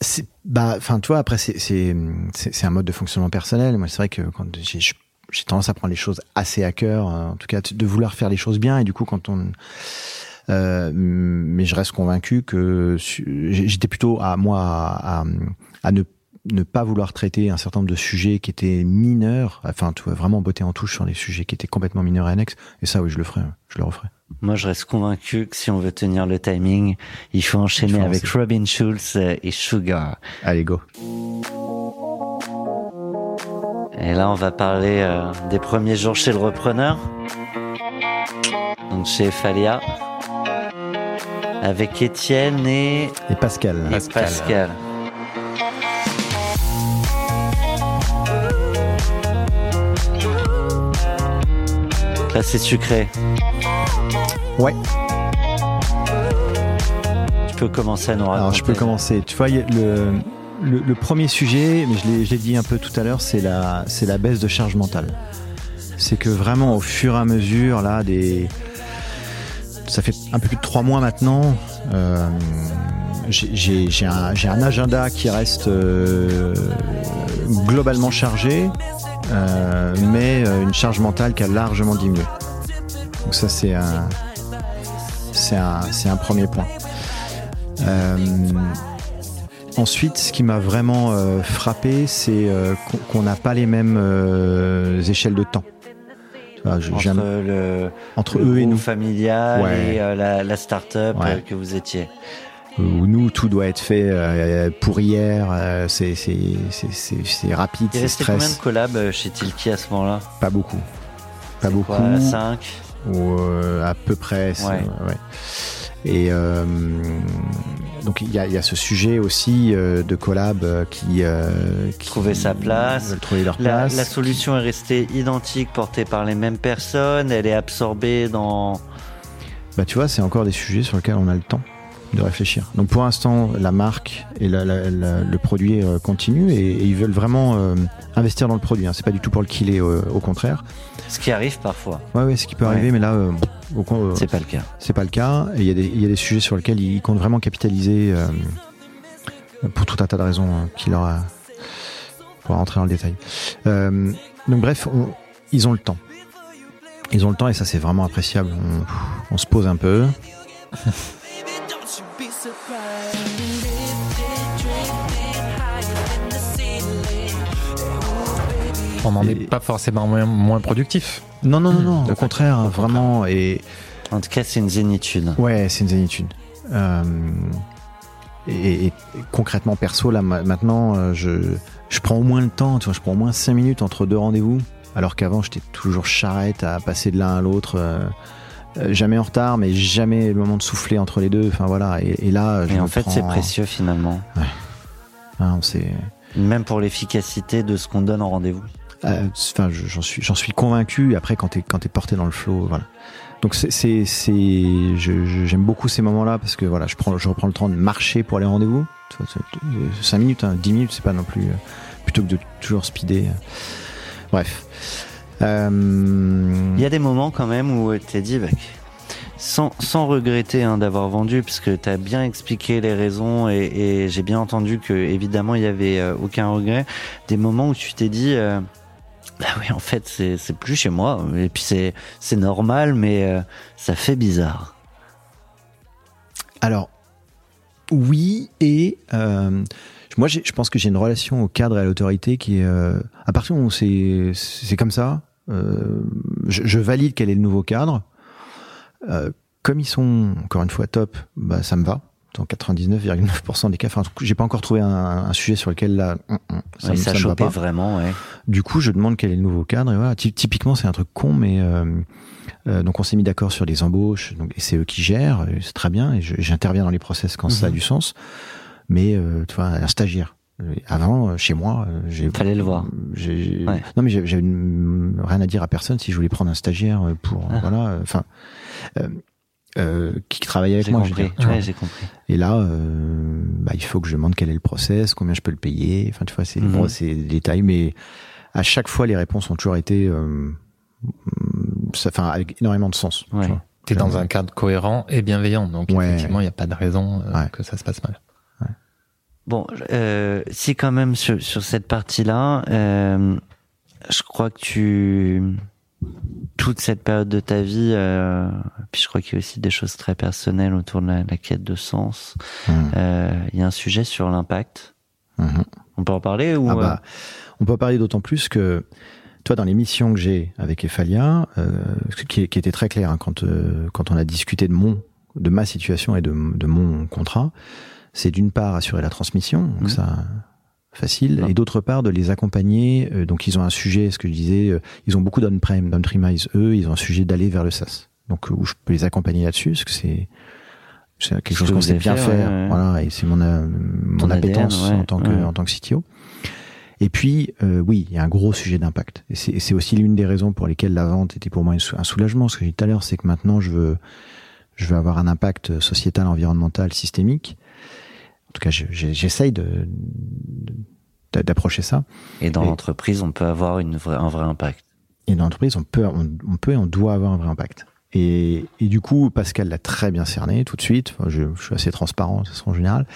c'est, bah, enfin, tu vois, après, c'est, c'est, c'est, c'est un mode de fonctionnement personnel. Moi, c'est vrai que quand j'ai, j'ai tendance à prendre les choses assez à cœur, euh, en tout cas, de vouloir faire les choses bien. Et du coup, quand on, euh, mais je reste convaincu que su- j'étais plutôt à moi à, à, à ne ne pas vouloir traiter un certain nombre de sujets qui étaient mineurs, enfin, tu vois, vraiment botter en touche sur les sujets qui étaient complètement mineurs et annexes. Et ça, oui, je le ferai, je le referai. Moi je reste convaincu que si on veut tenir le timing, il faut enchaîner avec. Robin Schulz et Sugar. Allez, go. Et là, on va parler euh, des premiers jours chez le repreneur. Donc chez Falia. Avec Étienne et, Et Pascal. et Pascal. Pascal. C'est sucré. Ouais. Tu peux commencer à nous raconter. Alors je peux commencer. Tu vois, le, le, le premier sujet, mais je l'ai, dit un peu tout à l'heure, c'est la, baisse de charge mentale. C'est que vraiment au fur et à mesure, là, des, ça fait un peu plus de trois mois maintenant. euh, j'ai, un, agenda qui reste euh, globalement chargé, euh, mais une charge mentale qui a largement diminué. Donc ça c'est un, c'est un, c'est un premier point. Euh, ensuite, ce qui m'a vraiment euh, frappé, c'est euh, qu'on- n'a pas les mêmes échelles de temps. Je- entre j'aime- le, entre le eux et nous. familial Ouais. et euh, la, la start-up Ouais. euh, que vous étiez. Où nous, tout doit être fait euh, pour hier. c'est c'est rapide, c'est restait combien de stress. collabs chez Tilki à ce moment-là? Pas beaucoup. Pas beaucoup. Quoi, 5 ou euh, à peu près. Ouais. Et euh, donc il y a, il y a ce sujet aussi euh, de collab euh, qui, qui Trouver sa place. trouver leur la, place. la solution est restée identique, portée par les mêmes personnes, elle est absorbée dans... Bah tu vois, c'est encore des sujets sur lesquels on a le temps de réfléchir. Donc pour l'instant, la marque et la- la- la- le produit euh, continuent et, et ils veulent vraiment euh, investir dans le produit. Hein. C'est pas du tout pour le killer, euh, au contraire. Ce qui arrive parfois, Ouais, ouais, ce qui peut Ouais. arriver, mais là, euh, euh, c'est pas le cas. c'est pas le cas. Il y, a des- il y a des sujets sur lesquels ils comptent vraiment capitaliser pour tout un tas de raisons hein, qui leur a, pour rentrer dans le détail. Donc bref, on- ils ont le temps. Ils ont le temps et ça c'est vraiment appréciable. On, on se pose un peu. On n'en est pas forcément moins, moins productif. Non, non, non, non. Au contraire, vraiment. Et En tout cas, c'est une zénitude. ouais, c'est une zénitude. Euh, et, concrètement, perso, là, ma- maintenant, euh, je, je prends au moins le temps. Tu vois, je prends au moins 5 minutes entre deux rendez-vous. Alors qu'avant, j'étais toujours charrette à passer de l'un à l'autre. euh, jamais en retard, mais jamais le moment de souffler entre les deux. Enfin voilà. Et, et là, je Et en fait, prends- c'est précieux finalement. Ah, c'est. Même pour l'efficacité de ce qu'on donne en rendez-vous. Euh, Enfin, je- j'en suis, convaincu. Après, quand t'es, quand porté dans le flow, voilà. Donc c'est, j'aime beaucoup ces moments-là parce que voilà, je prends, je reprends le temps de marcher pour rendez-vous. Vois, c'est- euh, Cinq minutes, hein, dix minutes, c'est pas non plus euh, plutôt que de toujours speeder. euh. Bref. Il y a des moments quand même où tu t'es dit, bah, sans, regretter hein, d'avoir vendu, parce que tu as bien expliqué les raisons et, j'ai bien entendu que évidemment il y avait aucun regret. Des moments où tu t'es dit, bah oui, en fait c'est plus chez moi et puis c'est normal, mais euh, ça fait bizarre. Alors, oui, et euh, moi, je pense que j'ai une relation au cadre et à l'autorité qui est. euh, à partir moment où c'est comme ça, je, valide quel est le nouveau cadre. Comme ils sont, encore une fois, top, bah, ça me va. Dans 99,9% des cas, enfin, j'ai pas encore trouvé un, un sujet sur lequel là, hum, hum, ça, Ouais, me- ça ça me va chopait pas. vraiment, ouais. Du coup, je demande quel est le nouveau cadre. Et voilà, Ty- typiquement, c'est un truc con, mais euh, euh, donc on s'est mis d'accord sur les embauches. Donc et c'est eux qui gèrent, c'est très bien. Et j'interviens dans les process quand ça a Mhm. du sens. Mais euh, tu vois, un stagiaire. Euh, Avant, euh, chez moi, j'ai. Fallait le voir. Ouais. Non, mais j'avais rien à dire à personne si je voulais prendre un stagiaire pour Ah. voilà. Enfin. Euh, qui travaille avec moi, compris. Ouais, j'ai compris. Et là, euh, bah, il faut que je demande quel est le process, combien je peux le payer. Enfin, tu vois, c'est Mhm. bon, c'est des détails, mais à chaque fois, les réponses ont toujours été, euh, ça, enfin, avec énormément de sens. tu Ouais. T'es dans un cadre cohérent et bienveillant, donc Ouais. effectivement, il n'y a pas de raison euh, Ouais. que ça se passe mal. Bon, euh, si quand même sur, sur cette partie-là, euh, je crois que tu toute cette période de ta vie, euh, puis je crois qu'il y a aussi des choses très personnelles autour de la, la quête de sens. Mhm. Euh, Il y a un sujet sur l'impact. Mhm. On peut en parler ou Ah euh, bah, on peut en parler d'autant plus que, toi, dans les missions que j'ai avec Efalia, euh, ce qui, qui était très clair hein, quand quand on a discuté de mon, de ma situation et de, de mon contrat, c'est d'une part assurer la transmission, donc Mhm. ça facile, Ouais. et d'autre part de les accompagner. euh, donc ils ont un sujet, ce que je disais, euh, ils ont beaucoup d'on-prem, d'on-premise. Eux, ils ont un sujet d'aller vers le SaaS. Donc euh, où je peux les accompagner là-dessus, parce que c'est c'est quelque chose qu'on sait bien faire. ouais. Voilà, et c'est mon mon ADN, appétence ouais, en tant que ouais. en tant que CTO. Et puis, euh, oui, il y a un gros sujet d'impact. Et c'est aussi l'une des raisons pour lesquelles la vente était pour moi un soulagement. Ce que j'ai dit tout à l'heure, c'est que maintenant, je veux, je veux avoir un impact sociétal, environnemental, systémique. En tout cas, je- je- j'essaye de, d'approcher ça. et dans l'entreprise, on peut avoir une vraie, un vrai impact. Et dans l'entreprise, on peut, on, on peut et on doit avoir un vrai impact. Et, et du coup, Pascal l'a très bien cerné tout de suite. Enfin, je, je suis assez transparent de façon générale.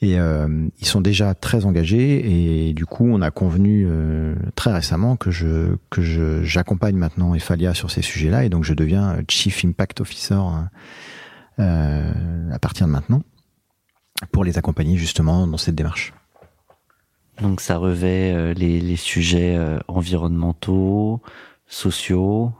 Et euh, ils sont déjà très engagés. Et du coup, on a convenu euh, très récemment que je que je j'accompagne maintenant Efalia sur ces sujets-là. Et donc, je deviens euh, Chief Impact Officer hein, euh, à partir de maintenant pour les accompagner justement dans cette démarche. Donc ça revêt euh, les, les sujets euh, environnementaux, sociaux.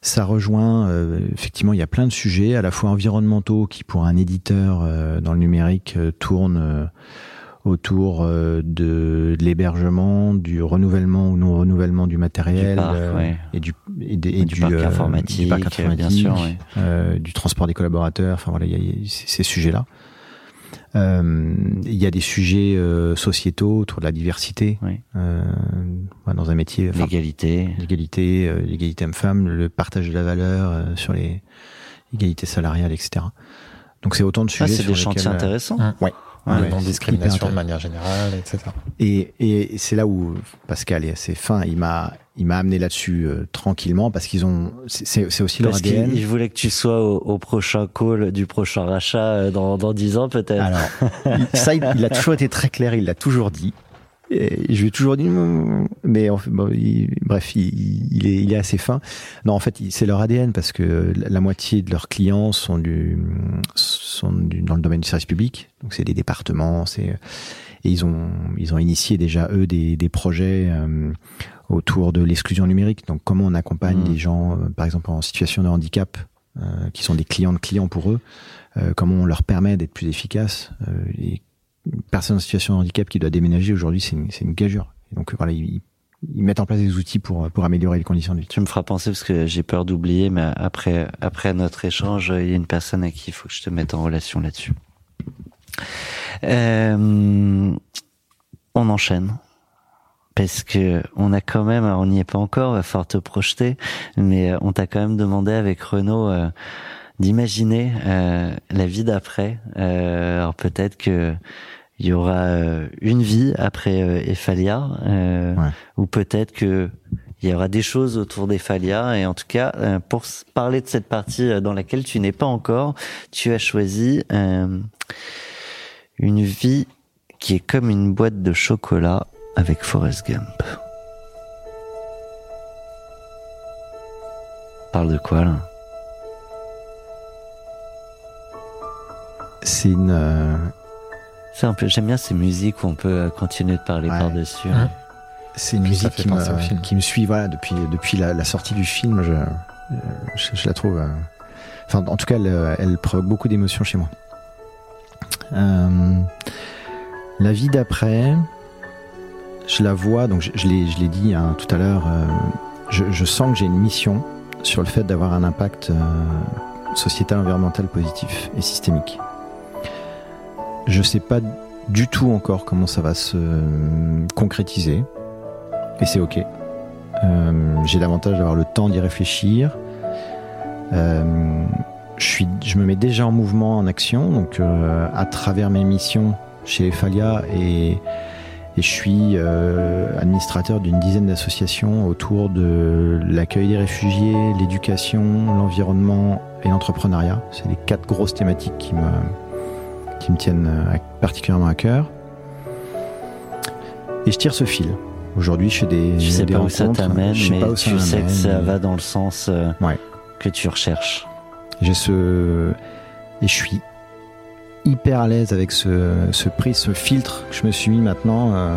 Ça rejoint, euh, effectivement, il y a plein de sujets, à la fois environnementaux, qui pour un éditeur euh, dans le numérique euh, tournent autour de, de l'hébergement, du renouvellement ou non renouvellement du matériel, Du parc, ouais. et du et, des- et Et du parc informatique, du parc informatique, bien sûr, ouais. du transport des collaborateurs. Enfin voilà, il y a, il y a ces, ces sujets-là. Euh, Il y a des sujets euh, sociétaux autour de la diversité Oui. euh, dans un métier. enfin, L'égalité. l'égalité, euh, l'égalité homme-femme, le partage de la valeur euh, sur les égalités salariales, etc. Donc c'est autant de Ah, sujets c'est des chantiers lesquels, intéressants. Hum. Ouais. Ouais, ouais, non-discrimination de manière générale, etc. Et, et c'est là où Pascal est assez fin. Il m'a, il m'a amené là-dessus euh, tranquillement parce qu'ils ont, c'est, c'est aussi leur Parce ADN. il voulait que tu sois au, au prochain call du prochain rachat euh, dans, dans 10 ans peut-être. Alors, ça, il, il a toujours été très clair. Il l'a toujours dit. Et je lui ai toujours dit, mais en fait, bon, il- bref, il, il est, il est assez fin. Non, en fait, c'est leur ADN parce que la, la moitié de leurs clients sont du, sont du- dans le domaine du service public. Donc c'est des départements, c'est et ils ont, ils ont initié déjà eux des, des projets euh, autour de l'exclusion numérique. Donc comment on accompagne Mhm. des gens, euh, par exemple en situation de handicap, euh, qui sont des clients de clients pour eux, euh, comment on leur permet d'être plus efficaces. Euh, et une personne en situation de handicap qui doit déménager aujourd'hui, c'est une, c'est une gageure. Et donc voilà, ils, ils mettent en place des outils pour, pour améliorer les conditions de vie. Tu me feras penser parce que j'ai peur d'oublier, mais après, après notre échange, il y a une personne à qui il faut que je te mette en relation là-dessus. Euh, on enchaîne. Parce que on a quand même, alors on n'y est pas encore, va falloir te projeter, mais euh, on t'a quand même demandé avec Renaud euh, d'imaginer euh, la vie d'après. Euh, alors peut-être que il y aura euh, une vie après euh, Ephalia, euh, Ouais. ou peut-être que il y aura des choses autour d'Ephalia. Et en tout cas, pour parler de cette partie dans laquelle tu n'es pas encore, tu as choisi euh, une vie qui est comme une boîte de chocolat avec Forrest Gump. Parle de quoi là? C'est une, euh, C'est un peu. J'aime bien ces musiques où on peut euh, continuer de parler Ouais. par-dessus. Ouais. c'est une Puis ça musique qui me, film. qui me suit voilà, depuis, depuis la, la sortie du film. Je, euh, je, je la trouve. euh, Enfin, en tout cas, elle, elle provoque beaucoup d'émotions chez moi. Euh, la vie d'après, je la vois, donc je, je l'ai dit hein, tout à l'heure, euh, je, sens que j'ai une mission sur le fait d'avoir un impact euh, sociétal, environnemental positif et systémique. Je sais pas du tout encore comment ça va se euh, concrétiser, et c'est ok. Euh, j'ai l'avantage d'avoir le temps d'y réfléchir. Je, suis, je me mets déjà en mouvement, en action, donc à travers mes missions chez Ephalia et, et je suis euh, administrateur d'une dizaine d'associations autour de l'accueil des réfugiés, l'éducation, l'environnement et l'entrepreneuriat. C'est les quatre grosses thématiques qui me, qui me tiennent euh, particulièrement à cœur. Et je tire ce fil. Aujourd'hui, je fais des, Tu sais des pas où ça t'amène, Je mais pas où ça tu sais que ça va dans le sens euh, Ouais. que tu recherches. J'ai ce. Et je suis hyper à l'aise avec ce, ce prix, ce filtre que je me suis mis maintenant. Euh,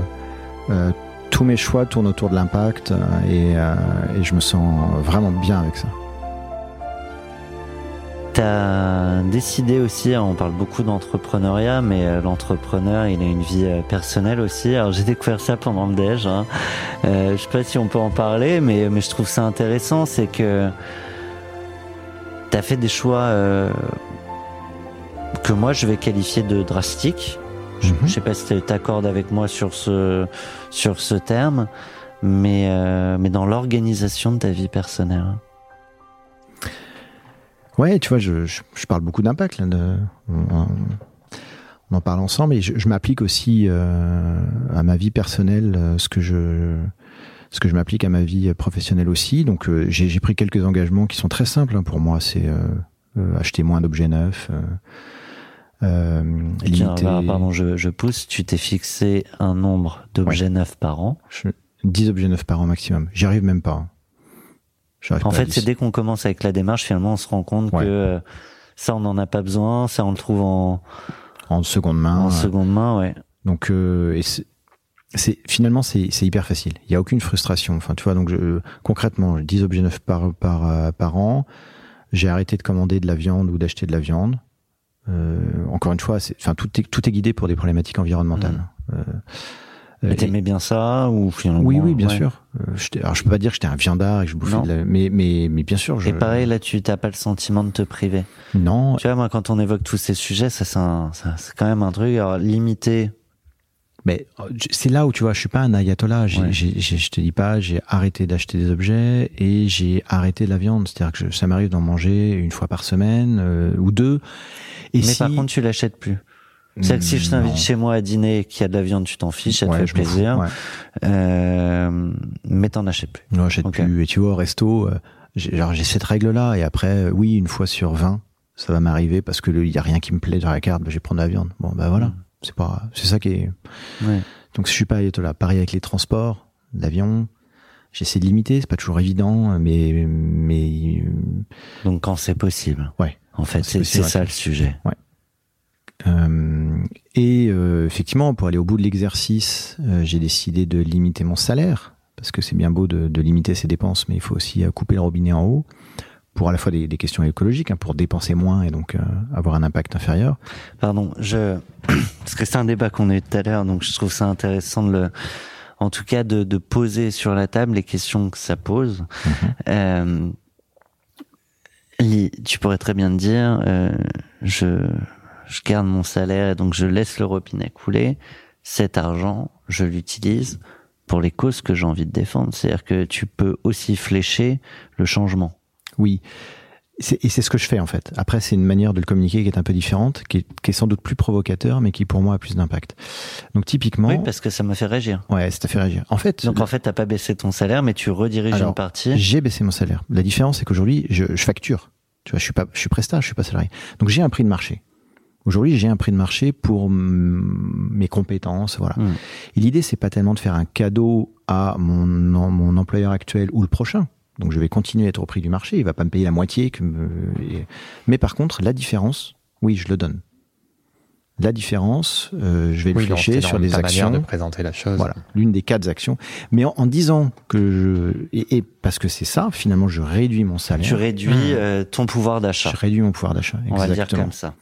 euh, tous mes choix tournent autour de l'impact euh, et, je me sens vraiment bien avec ça. T'as décidé aussi, on parle beaucoup d'entrepreneuriat, mais l'entrepreneur, il a une vie personnelle aussi. Alors j'ai découvert ça pendant le déj. Hein. Euh, je sais pas si on peut en parler, mais, mais je trouve ça intéressant, c'est que t'as fait des choix que moi je vais qualifier de drastiques. Je, Mhm. je sais pas si tu t'accordes avec moi sur ce sur ce terme, mais euh, mais dans l'organisation de ta vie personnelle. Ouais, tu vois, je, je, je parle beaucoup d'impact. là, de- on, on en parle ensemble et je, je m'applique aussi euh, à ma vie personnelle euh, ce que je ce que je m'applique à ma vie professionnelle aussi. Donc euh, j'ai j'ai pris quelques engagements qui sont très simples hein, pour moi. C'est acheter moins d'objets neufs, euh, Tiens, bah, pardon, je, je pousse. Tu t'es fixé un nombre d'objets neufs par an. je- 10 objets neufs par an maximum. J'y arrive même pas. hein. En pas fait, 10. c'est dès qu'on commence avec la démarche, finalement, on se rend compte Ouais. que euh, ça, on n'en a pas besoin. Ça, on le trouve en, en seconde main. en seconde main, ouais. Donc, euh, c'est, finalement, c'est, hyper facile. Il y a aucune frustration. Enfin, tu vois, donc je, concrètement, 10 objets neufs par, par, euh, par an. J'ai arrêté de commander de la viande ou d'acheter de la viande. Euh, encore une fois, enfin, tout est, tout est guidé pour des problématiques environnementales. Euh, Mais et- t'aimais bien ça ou finalement oui, oui, bien ouais. sûr. Euh, alors, je peux pas dire que j'étais un viandard et que je bouffais de la, mais, mais, mais bien sûr, je, Et pareil, là, tu t'as pas le sentiment de te priver. non, Tu vois, moi, quand on évoque tous ces sujets, ça, c'est, un- ça, c'est quand même un truc. Alors, limité. Mais euh, c'est là où tu vois, je suis pas un ayatollah. J'ai, Ouais. j'ai- je te dis pas, j'ai arrêté d'acheter des objets et j'ai arrêté la viande. C'est-à-dire que je- ça m'arrive d'en manger une fois par semaine euh, ou deux. Et mais si... par contre, tu l'achètes plus. C'est-à-dire que si je t'invite chez moi à dîner et qu'il y a de la viande, tu t'en fiches, ça te fait m'en fous, plaisir. ouais. Euh, mais t'en achètes plus. Non, j'achète Ok. plus. Et tu vois, au resto, euh, j'ai, cette règle-là. Et après, euh, oui, une fois sur 20, ça va m'arriver parce que il y a rien qui me plaît dans la carte. bah, je vais prendre la viande. Bon, bah voilà. Mm. C'est pas, c'est ça qui est. Ouais. Donc, si je suis pas là, pareil avec les transports, l'avion, j'essaie de limiter. C'est pas toujours évident, mais mais Donc quand c'est possible. Ouais. En fait, c'est ça le sujet. Euh, et euh, effectivement, pour aller au bout de l'exercice, euh, j'ai décidé de limiter mon salaire parce que c'est bien beau de, de limiter ses dépenses, mais il faut aussi euh, couper le robinet en haut pour à la fois des, des questions écologiques, hein, pour dépenser moins et donc euh, avoir un impact inférieur. Pardon, je parce que c'est un débat qu'on a eu tout à l'heure, donc je trouve ça intéressant de le, en tout cas de, de poser sur la table les questions que ça pose. Euh, Li- tu pourrais très bien te dire, euh, je je garde mon salaire et donc je laisse le robinet couler. Cet argent, je l'utilise pour les causes que j'ai envie de défendre. C'est-à-dire que tu peux aussi flécher le changement. Oui. Et c'est ce que je fais en fait. Après, c'est une manière de le communiquer qui est un peu différente, qui est, qui est sans doute plus provocateur, mais qui pour moi a plus d'impact. Donc typiquement, Oui, parce que ça m'a fait réagir. ouais, ça t'a fait réagir. En fait, Donc en fait, t'as pas baissé ton salaire, mais tu rediriges Alors, une partie. J'ai baissé mon salaire. La différence, c'est qu'aujourd'hui, je, je facture. Tu vois, je suis pas, je suis prestat, je suis pas salarié. Donc j'ai un prix de marché. Aujourd'hui, j'ai un prix de marché pour mes compétences, voilà. Mm. Et l'idée, c'est pas tellement de faire un cadeau à mon, mon employeur actuel ou le prochain. Donc je vais continuer à être au prix du marché. Il va pas me payer la moitié. Que me- et- Mais par contre, la différence, oui, je le donne. La différence, euh, je vais le Oui, donc, flécher sur des actions. de présenter la chose. Voilà, l'une des quatre actions. Mais en, en disant que je et, et parce que c'est ça, finalement, je réduis mon salaire. Tu réduis Mmh. euh, ton pouvoir d'achat. Je réduis mon pouvoir d'achat. On va dire comme ça.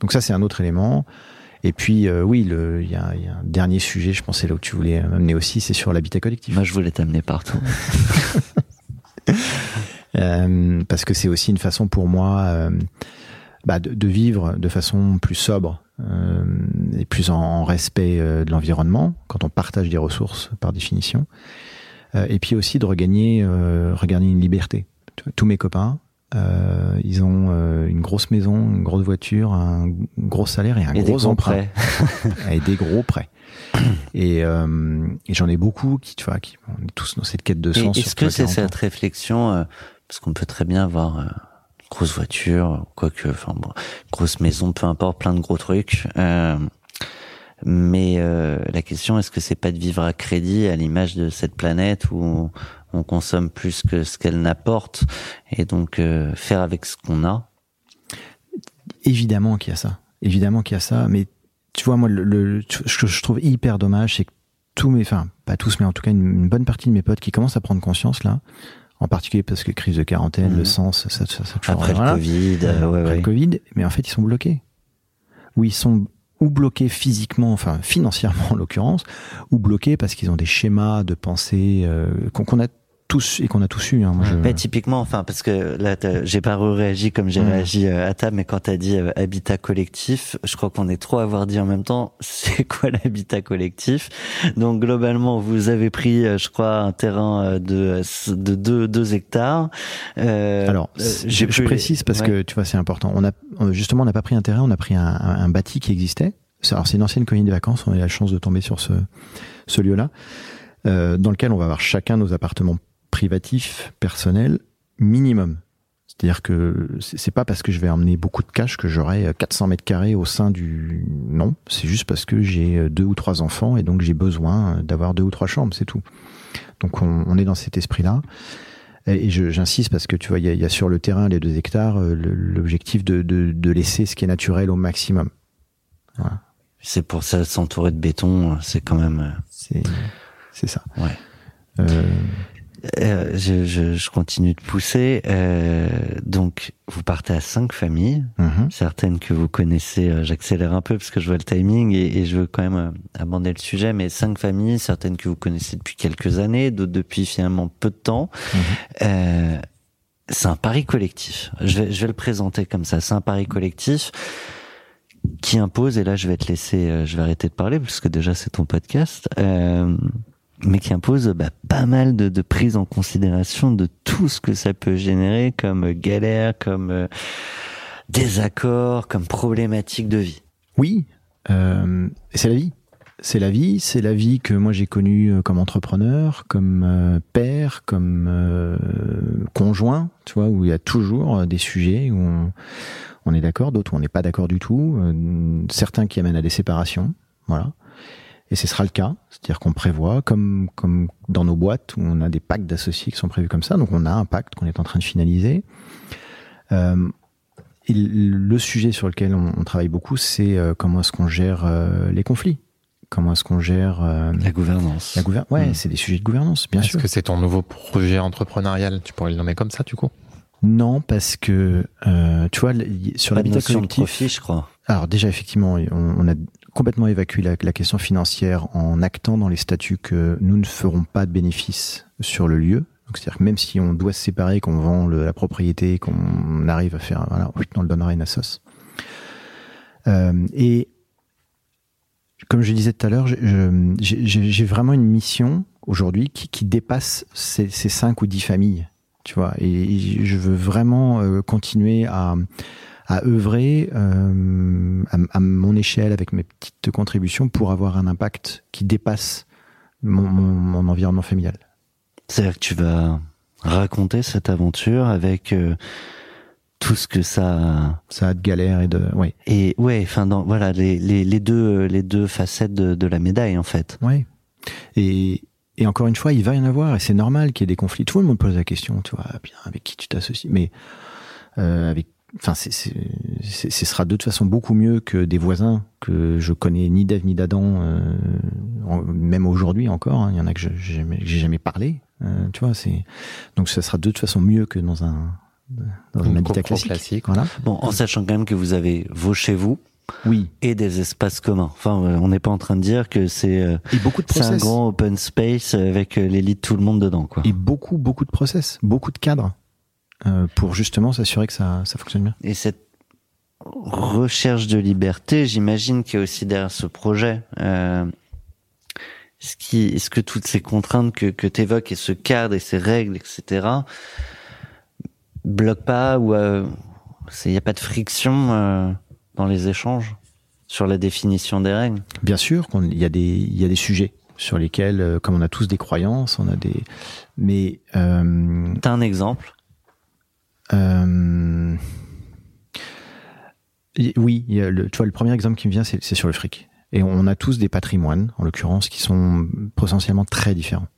Donc ça, c'est un autre élément. Et puis, euh, oui, le- il y y a un dernier sujet, je pense, c'est là où tu voulais m'amener aussi, c'est sur l'habitat collectif. Moi, je voulais t'amener partout. Euh, parce que c'est aussi une façon pour moi euh, bah, de, de vivre de façon plus sobre euh, et plus en, en respect euh, de l'environnement, quand on partage des ressources par définition. Euh, et puis aussi de regagner, euh, regagner une liberté. Tous mes copains, euh, ils ont euh, une grosse maison, une grosse voiture, un gros salaire et un Et gros emprunt. et des gros prêts. Et, euh, et j'en ai beaucoup qui, tu vois, qui on est tous dans cette quête de sens. Est-ce que c'est 40 ans. cette réflexion, euh, parce qu'on peut très bien avoir euh, une grosse voiture, quoique, enfin bon, grosse maison, peu importe, plein de gros trucs. mais la question, est-ce que c'est pas de vivre à crédit à l'image de cette planète où on consomme plus que ce qu'elle n'apporte et donc faire avec ce qu'on a? Évidemment qu'il y a ça. Évidemment qu'il y a ça. Mais tu vois, moi, le, le- ce que je trouve hyper dommage, c'est que tous mes, enfin, pas tous, mais en tout cas, une, une bonne partie de mes potes qui commencent à prendre conscience, là, en particulier parce que crise de quarantaine, Mhm. le sens, ça, ça, après le Covid. euh, ouais, Après ouais. le Covid, mais en fait, ils sont bloqués. Ou ils sont ou bloqués physiquement, enfin financièrement en l'occurrence, ou bloqués parce qu'ils ont des schémas de pensée euh, qu'on a tous et qu'on a tous eu. Hein. Moi, je- Mais typiquement, enfin, parce que là, j'ai pas réagi comme j'ai Mm. réagi euh, à table, mais quand t'as dit euh, habitat collectif, je crois qu'on est trop à avoir dit en même temps, c'est quoi l'habitat collectif? Donc globalement, vous avez pris, euh, je crois, un terrain de de deux, deux hectares. Euh, Alors, je, je précise parce ouais. que tu vois, c'est important. On a justement, on n'a pas pris un terrain, on a pris un, un- un bâti qui existait. Alors, c'est une ancienne colonie de vacances. On a eu la chance de tomber sur ce, ce lieu-là, euh, dans lequel on va avoir chacun nos appartements privatifs, personnels, minimum. C'est-à-dire que c'est pas parce que je vais emmener beaucoup de cash que j'aurai 400 mètres carrés au sein du. Non, c'est juste parce que j'ai deux ou trois enfants et donc j'ai besoin d'avoir deux ou trois chambres, c'est tout. Donc on, on est dans cet esprit-là. Et j'insiste parce que tu vois, il y, a- il y a sur le terrain les deux hectares euh, l'objectif de, de, de laisser ce qui est naturel au maximum. C'est pour ça s'entourer de béton, c'est quand même. euh, C'est c'est ça. Ouais. Euh, Euh, je, je, je continue de pousser. Euh, donc, vous partez à cinq familles. mhm. certaines que vous connaissez. euh, J'accélère un peu parce que je vois le timing et, et je veux quand même euh, aborder le sujet. Mais cinq familles, certaines que vous connaissez depuis quelques années, d'autres depuis finalement peu de temps. Euh, c'est un pari collectif. Je vais, je vais le présenter comme ça. C'est un pari collectif qui impose, et là je vais te laisser, je vais arrêter de parler parce que déjà c'est ton podcast, euh, mais qui impose bah, pas mal de, de prise en considération de tout ce que ça peut générer comme galère, comme euh, désaccord, comme problématique de vie. Oui, euh, c'est la vie. C'est la vie, c'est la vie que moi j'ai connue euh, comme entrepreneur, comme euh, père, comme euh, conjoint, tu vois, où il y a toujours euh, des sujets où on, on est d'accord, d'autres où on n'est pas d'accord du tout, euh, certains qui amènent à des séparations, voilà. Et ce sera le cas, c'est-à-dire qu'on prévoit, comme, comme dans nos boîtes où on a des pactes d'associés qui sont prévus comme ça, donc on a un pacte qu'on est en train de finaliser. Euh, et le sujet sur lequel on, on travaille beaucoup, c'est euh, comment est-ce qu'on gère euh, les conflits, comment est-ce qu'on gère euh, La gouvernance. la gouvernance. Ouais, Mm. c'est des sujets de gouvernance, bien Est-ce sûr. que c'est ton nouveau projet entrepreneurial? Tu pourrais le nommer comme ça, du coup? Non, parce que euh, tu vois, sur l'habitat notion de collectif. profit, je crois. Alors déjà, effectivement, on, on a complètement évacué la, question financière en actant dans les statuts que nous ne ferons pas de bénéfices sur le lieu. C'est-à-dire que même si on doit se séparer, qu'on vend la propriété, qu'on arrive à faire, voilà, on le donnera à une assos. Euh, et comme je disais tout à l'heure, j'ai vraiment une mission aujourd'hui qui, qui dépasse ces, ces cinq ou dix familles, tu vois. Et je veux vraiment euh, continuer à à œuvrer euh, à, à mon échelle avec mes petites contributions pour avoir un impact qui dépasse mon, mon, mon environnement familial. C'est-à-dire que tu vas raconter cette aventure avec euh, tout ce que ça Ça a de galère et de ouais et ouais, enfin dans voilà les, les, les deux les deux facettes de, de la médaille en fait. ouais et et encore une fois il va y en avoir et c'est normal qu'il y ait des conflits. Tout le monde pose la question, tu vois, bien avec qui tu t'associes, mais euh, avec Enfin, c'est, ce sera de toute façon beaucoup mieux que des voisins que je connais ni d'Ève ni d'Adam, euh, même aujourd'hui encore. hein. Il y en a que j'ai jamais, parlé. euh, tu vois, c'est donc ça sera de toute façon mieux que dans un dans un habitat classique. classique. Voilà. Bon, en sachant quand même que vous avez vos chez vous Oui. et des espaces communs. Enfin, euh, on n'est pas en train de dire que c'est un grand open space avec l'élite tout le monde dedans quoi. Et beaucoup, beaucoup de process, beaucoup de cadres pour justement s'assurer que ça, ça fonctionne bien. Et cette recherche de liberté, j'imagine qu'il y a aussi derrière ce projet. Euh, est-ce, qui, est-ce que toutes ces contraintes que, que tu évoques et ce cadre et ces règles, etc., bloquent pas ou il n'y a pas de friction euh, dans les échanges sur la définition des règles? Bien sûr qu'il y a des, y a des sujets sur lesquels, euh, comme on a tous des croyances, on a des, mais euh, T'as un exemple? Euh, oui, le, tu vois, le premier exemple qui me vient, c'est, sur le fric. Et on a tous des patrimoines, en l'occurrence, qui sont potentiellement très différents.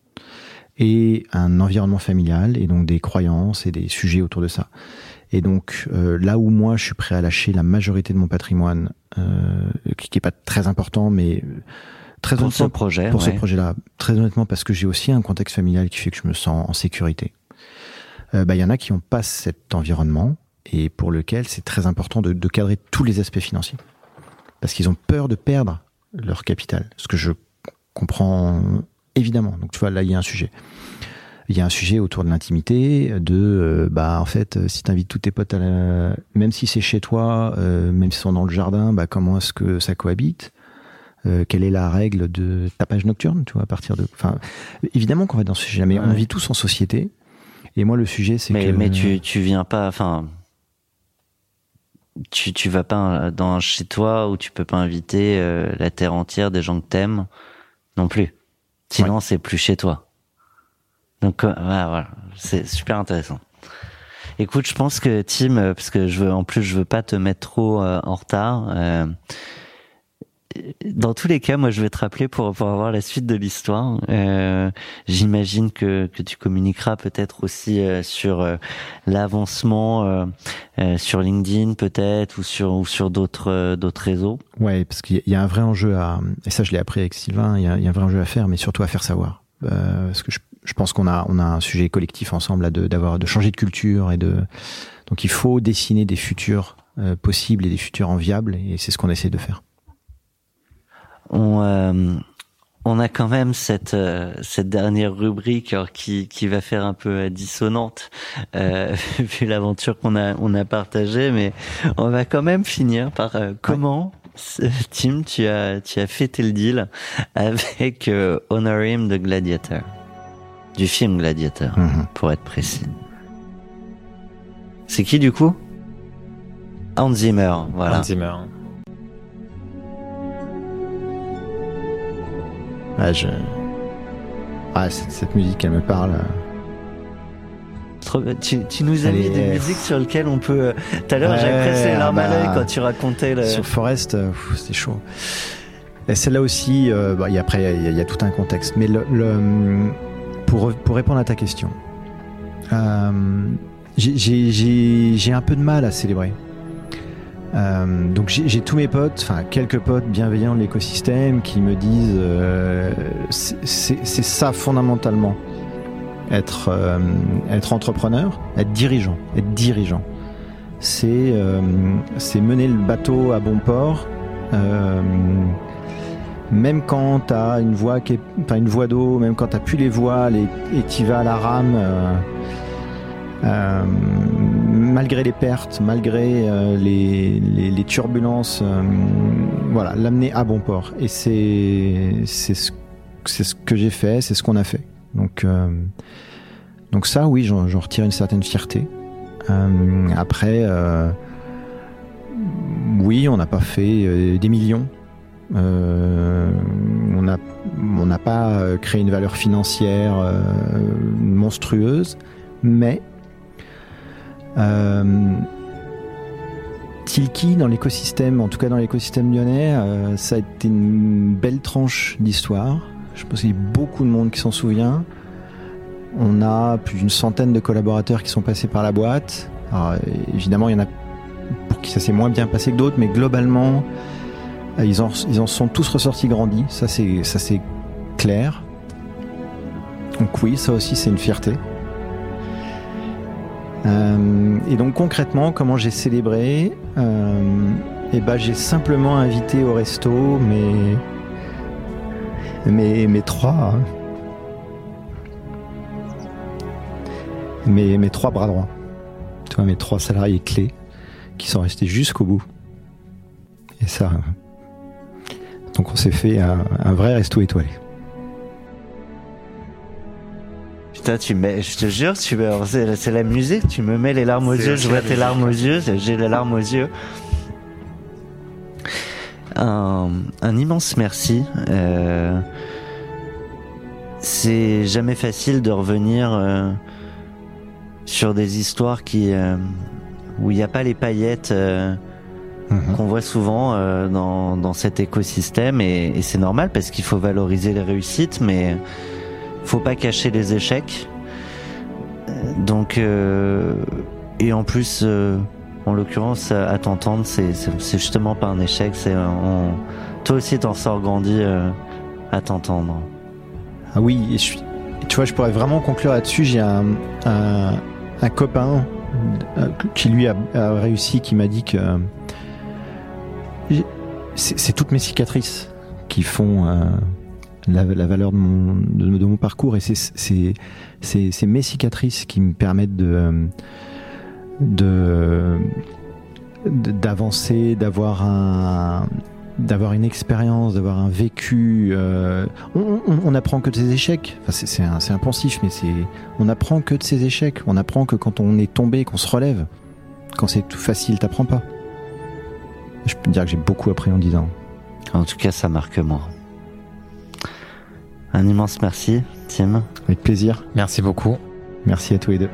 Et un environnement familial, et donc des croyances et des sujets autour de ça. Et donc, euh, là où moi, je suis prêt à lâcher la majorité de mon patrimoine, euh, qui n'est pas très important, mais très pour ce projet pour ce projet-là, très honnêtement, parce que j'ai aussi un contexte familial qui fait que je me sens en sécurité. Euh, bah, il y en a qui n'ont pas cet environnement et pour lequel c'est très important de, de cadrer tous les aspects financiers, parce qu'ils ont peur de perdre leur capital, ce que je comprends évidemment. Donc tu vois, là il y a un sujet. Il y a un sujet autour de l'intimité, de euh, bah en fait, euh, si tu invites tous tes potes à la, même si c'est chez toi, euh, même s'ils sont dans le jardin, bah comment est-ce que ça cohabite? Euh, Quelle est la règle de tapage nocturne, tu vois, à partir de, enfin, évidemment qu'on va dans ce sujet, mais on vit tous en société. Et moi, le sujet, c'est mais, que mais tu, tu viens pas, enfin, tu, tu vas pas dans un chez toi où tu peux pas inviter euh, la terre entière des gens que t'aimes non plus. Sinon, c'est plus chez toi. Donc, euh, voilà, voilà. c'est super intéressant. Écoute, je pense que Tim, euh, parce que je veux, en plus, je veux pas te mettre trop euh, en retard. Dans tous les cas, moi, je vais te rappeler pour, pour avoir la suite de l'histoire. Euh, J'imagine que, que tu communiqueras peut-être aussi euh, sur euh, l'avancement euh, euh, sur LinkedIn, peut-être, ou sur ou sur d'autres euh, d'autres réseaux. Ouais, parce qu'il y a- un vrai enjeu à, et ça je l'ai appris avec Sylvain, il y a, il y a un vrai enjeu à faire, mais surtout à faire savoir. Parce que je, je pense qu'on a, on a un sujet collectif ensemble de, d'avoir, de changer de culture et de, donc il faut dessiner des futurs possibles et des futurs enviables, et c'est ce qu'on essaie de faire. On euh, on a quand même cette euh, cette dernière rubrique alors, qui qui va faire un peu euh, dissonante euh, vu l'aventure qu'on a on a partagée, mais on va quand même finir par euh, comment. Tim, tu as tu as fêté le deal avec euh, Honor Him de Gladiator, du film Gladiator, Mhm. pour être précis. C'est qui du coup? Hans Zimmer, voilà. Hans Zimmer. Ah, je, ah, cette, cette musique, elle me parle. Tu, tu nous as mis des musiques sur lesquelles on peut. euh, Tout à l'heure, j'avais presque les larmes ah à l'œil bah, quand tu racontais le. Sur Forest, euh, c'était chaud. Et celle-là aussi, euh, bah, et après, il y, a- il y a tout un contexte. Mais le, le- pour, pour répondre à ta question, euh, j'ai- j'ai j'ai- j'ai un peu de mal à célébrer. Euh, donc j'ai tous mes potes, enfin quelques potes bienveillants de l'écosystème qui me disent euh, c'est ça fondamentalement être euh, être entrepreneur, être dirigeant, être dirigeant. C'est c'est mener le bateau à bon port. même quand tu as une voie qui est, enfin une voie d'eau, même quand tu plus les voiles et tu vas à la rame, malgré les pertes, malgré euh, les, turbulences, euh, voilà, l'amener à bon port. Et c'est c'est ce, ce que j'ai fait, c'est ce qu'on a fait. Donc euh, donc ça, oui, j'en retire une certaine fierté. Après, oui, on n'a pas fait des millions. On n'a on pas créé une valeur financière monstrueuse, mais euh, Tilki dans l'écosystème, en tout cas dans l'écosystème lyonnais, euh, ça a été une belle tranche d'histoire. Je pense qu'il y a beaucoup de monde qui s'en souvient. On a plus d'une centaine de collaborateurs qui sont passés par la boîte. Évidemment, il y en a pour qui ça s'est moins bien passé que d'autres, mais globalement, euh, ils en, ils en sont tous ressortis grandis. Ça, c'est clair. Donc oui, ça aussi, c'est une fierté. Euh, et donc concrètement, comment j'ai célébré euh, Eh ben, j'ai simplement invité au resto mes mes, mes trois mes, mes trois bras droits. Tu vois, mes trois salariés clés qui sont restés jusqu'au bout. Et ça. Donc on s'est fait un, un vrai resto étoilé. Putain, tu mets, je te jure, tu c'est, la musique, tu me mets les larmes aux yeux, je vois tes larmes aux yeux, j'ai les larmes aux yeux. Un, un immense merci. Euh, c'est jamais facile de revenir euh, sur des histoires qui euh, où il n'y a pas les paillettes Mhm. qu'on voit souvent dans, dans cet écosystème et, et c'est normal parce qu'il faut valoriser les réussites mais faut pas cacher les échecs Euh, donc euh, et en plus euh, en l'occurrence à t'entendre c'est justement pas un échec c'est toi aussi t'en sors grandi à t'entendre Ah oui, je tu vois, je pourrais vraiment conclure là-dessus. J'ai un, copain qui lui a, réussi, qui m'a dit que c'est toutes mes cicatrices qui font la, valeur de mon, parcours et c'est- mes cicatrices qui me permettent euh, d'avancer, d'avoir un d'avoir une expérience, d'avoir un vécu. euh, on, on, apprend que de ses échecs. C'est- un, un pensif, mais on apprend que de ses échecs. On apprend que quand on est tombé, qu'on se relève. Quand c'est tout facile, t'apprends pas. Je peux dire que j'ai beaucoup appris en 10 ans. en tout cas ça marque moi un immense merci Tim Avec plaisir. Merci beaucoup. Merci à tous les deux.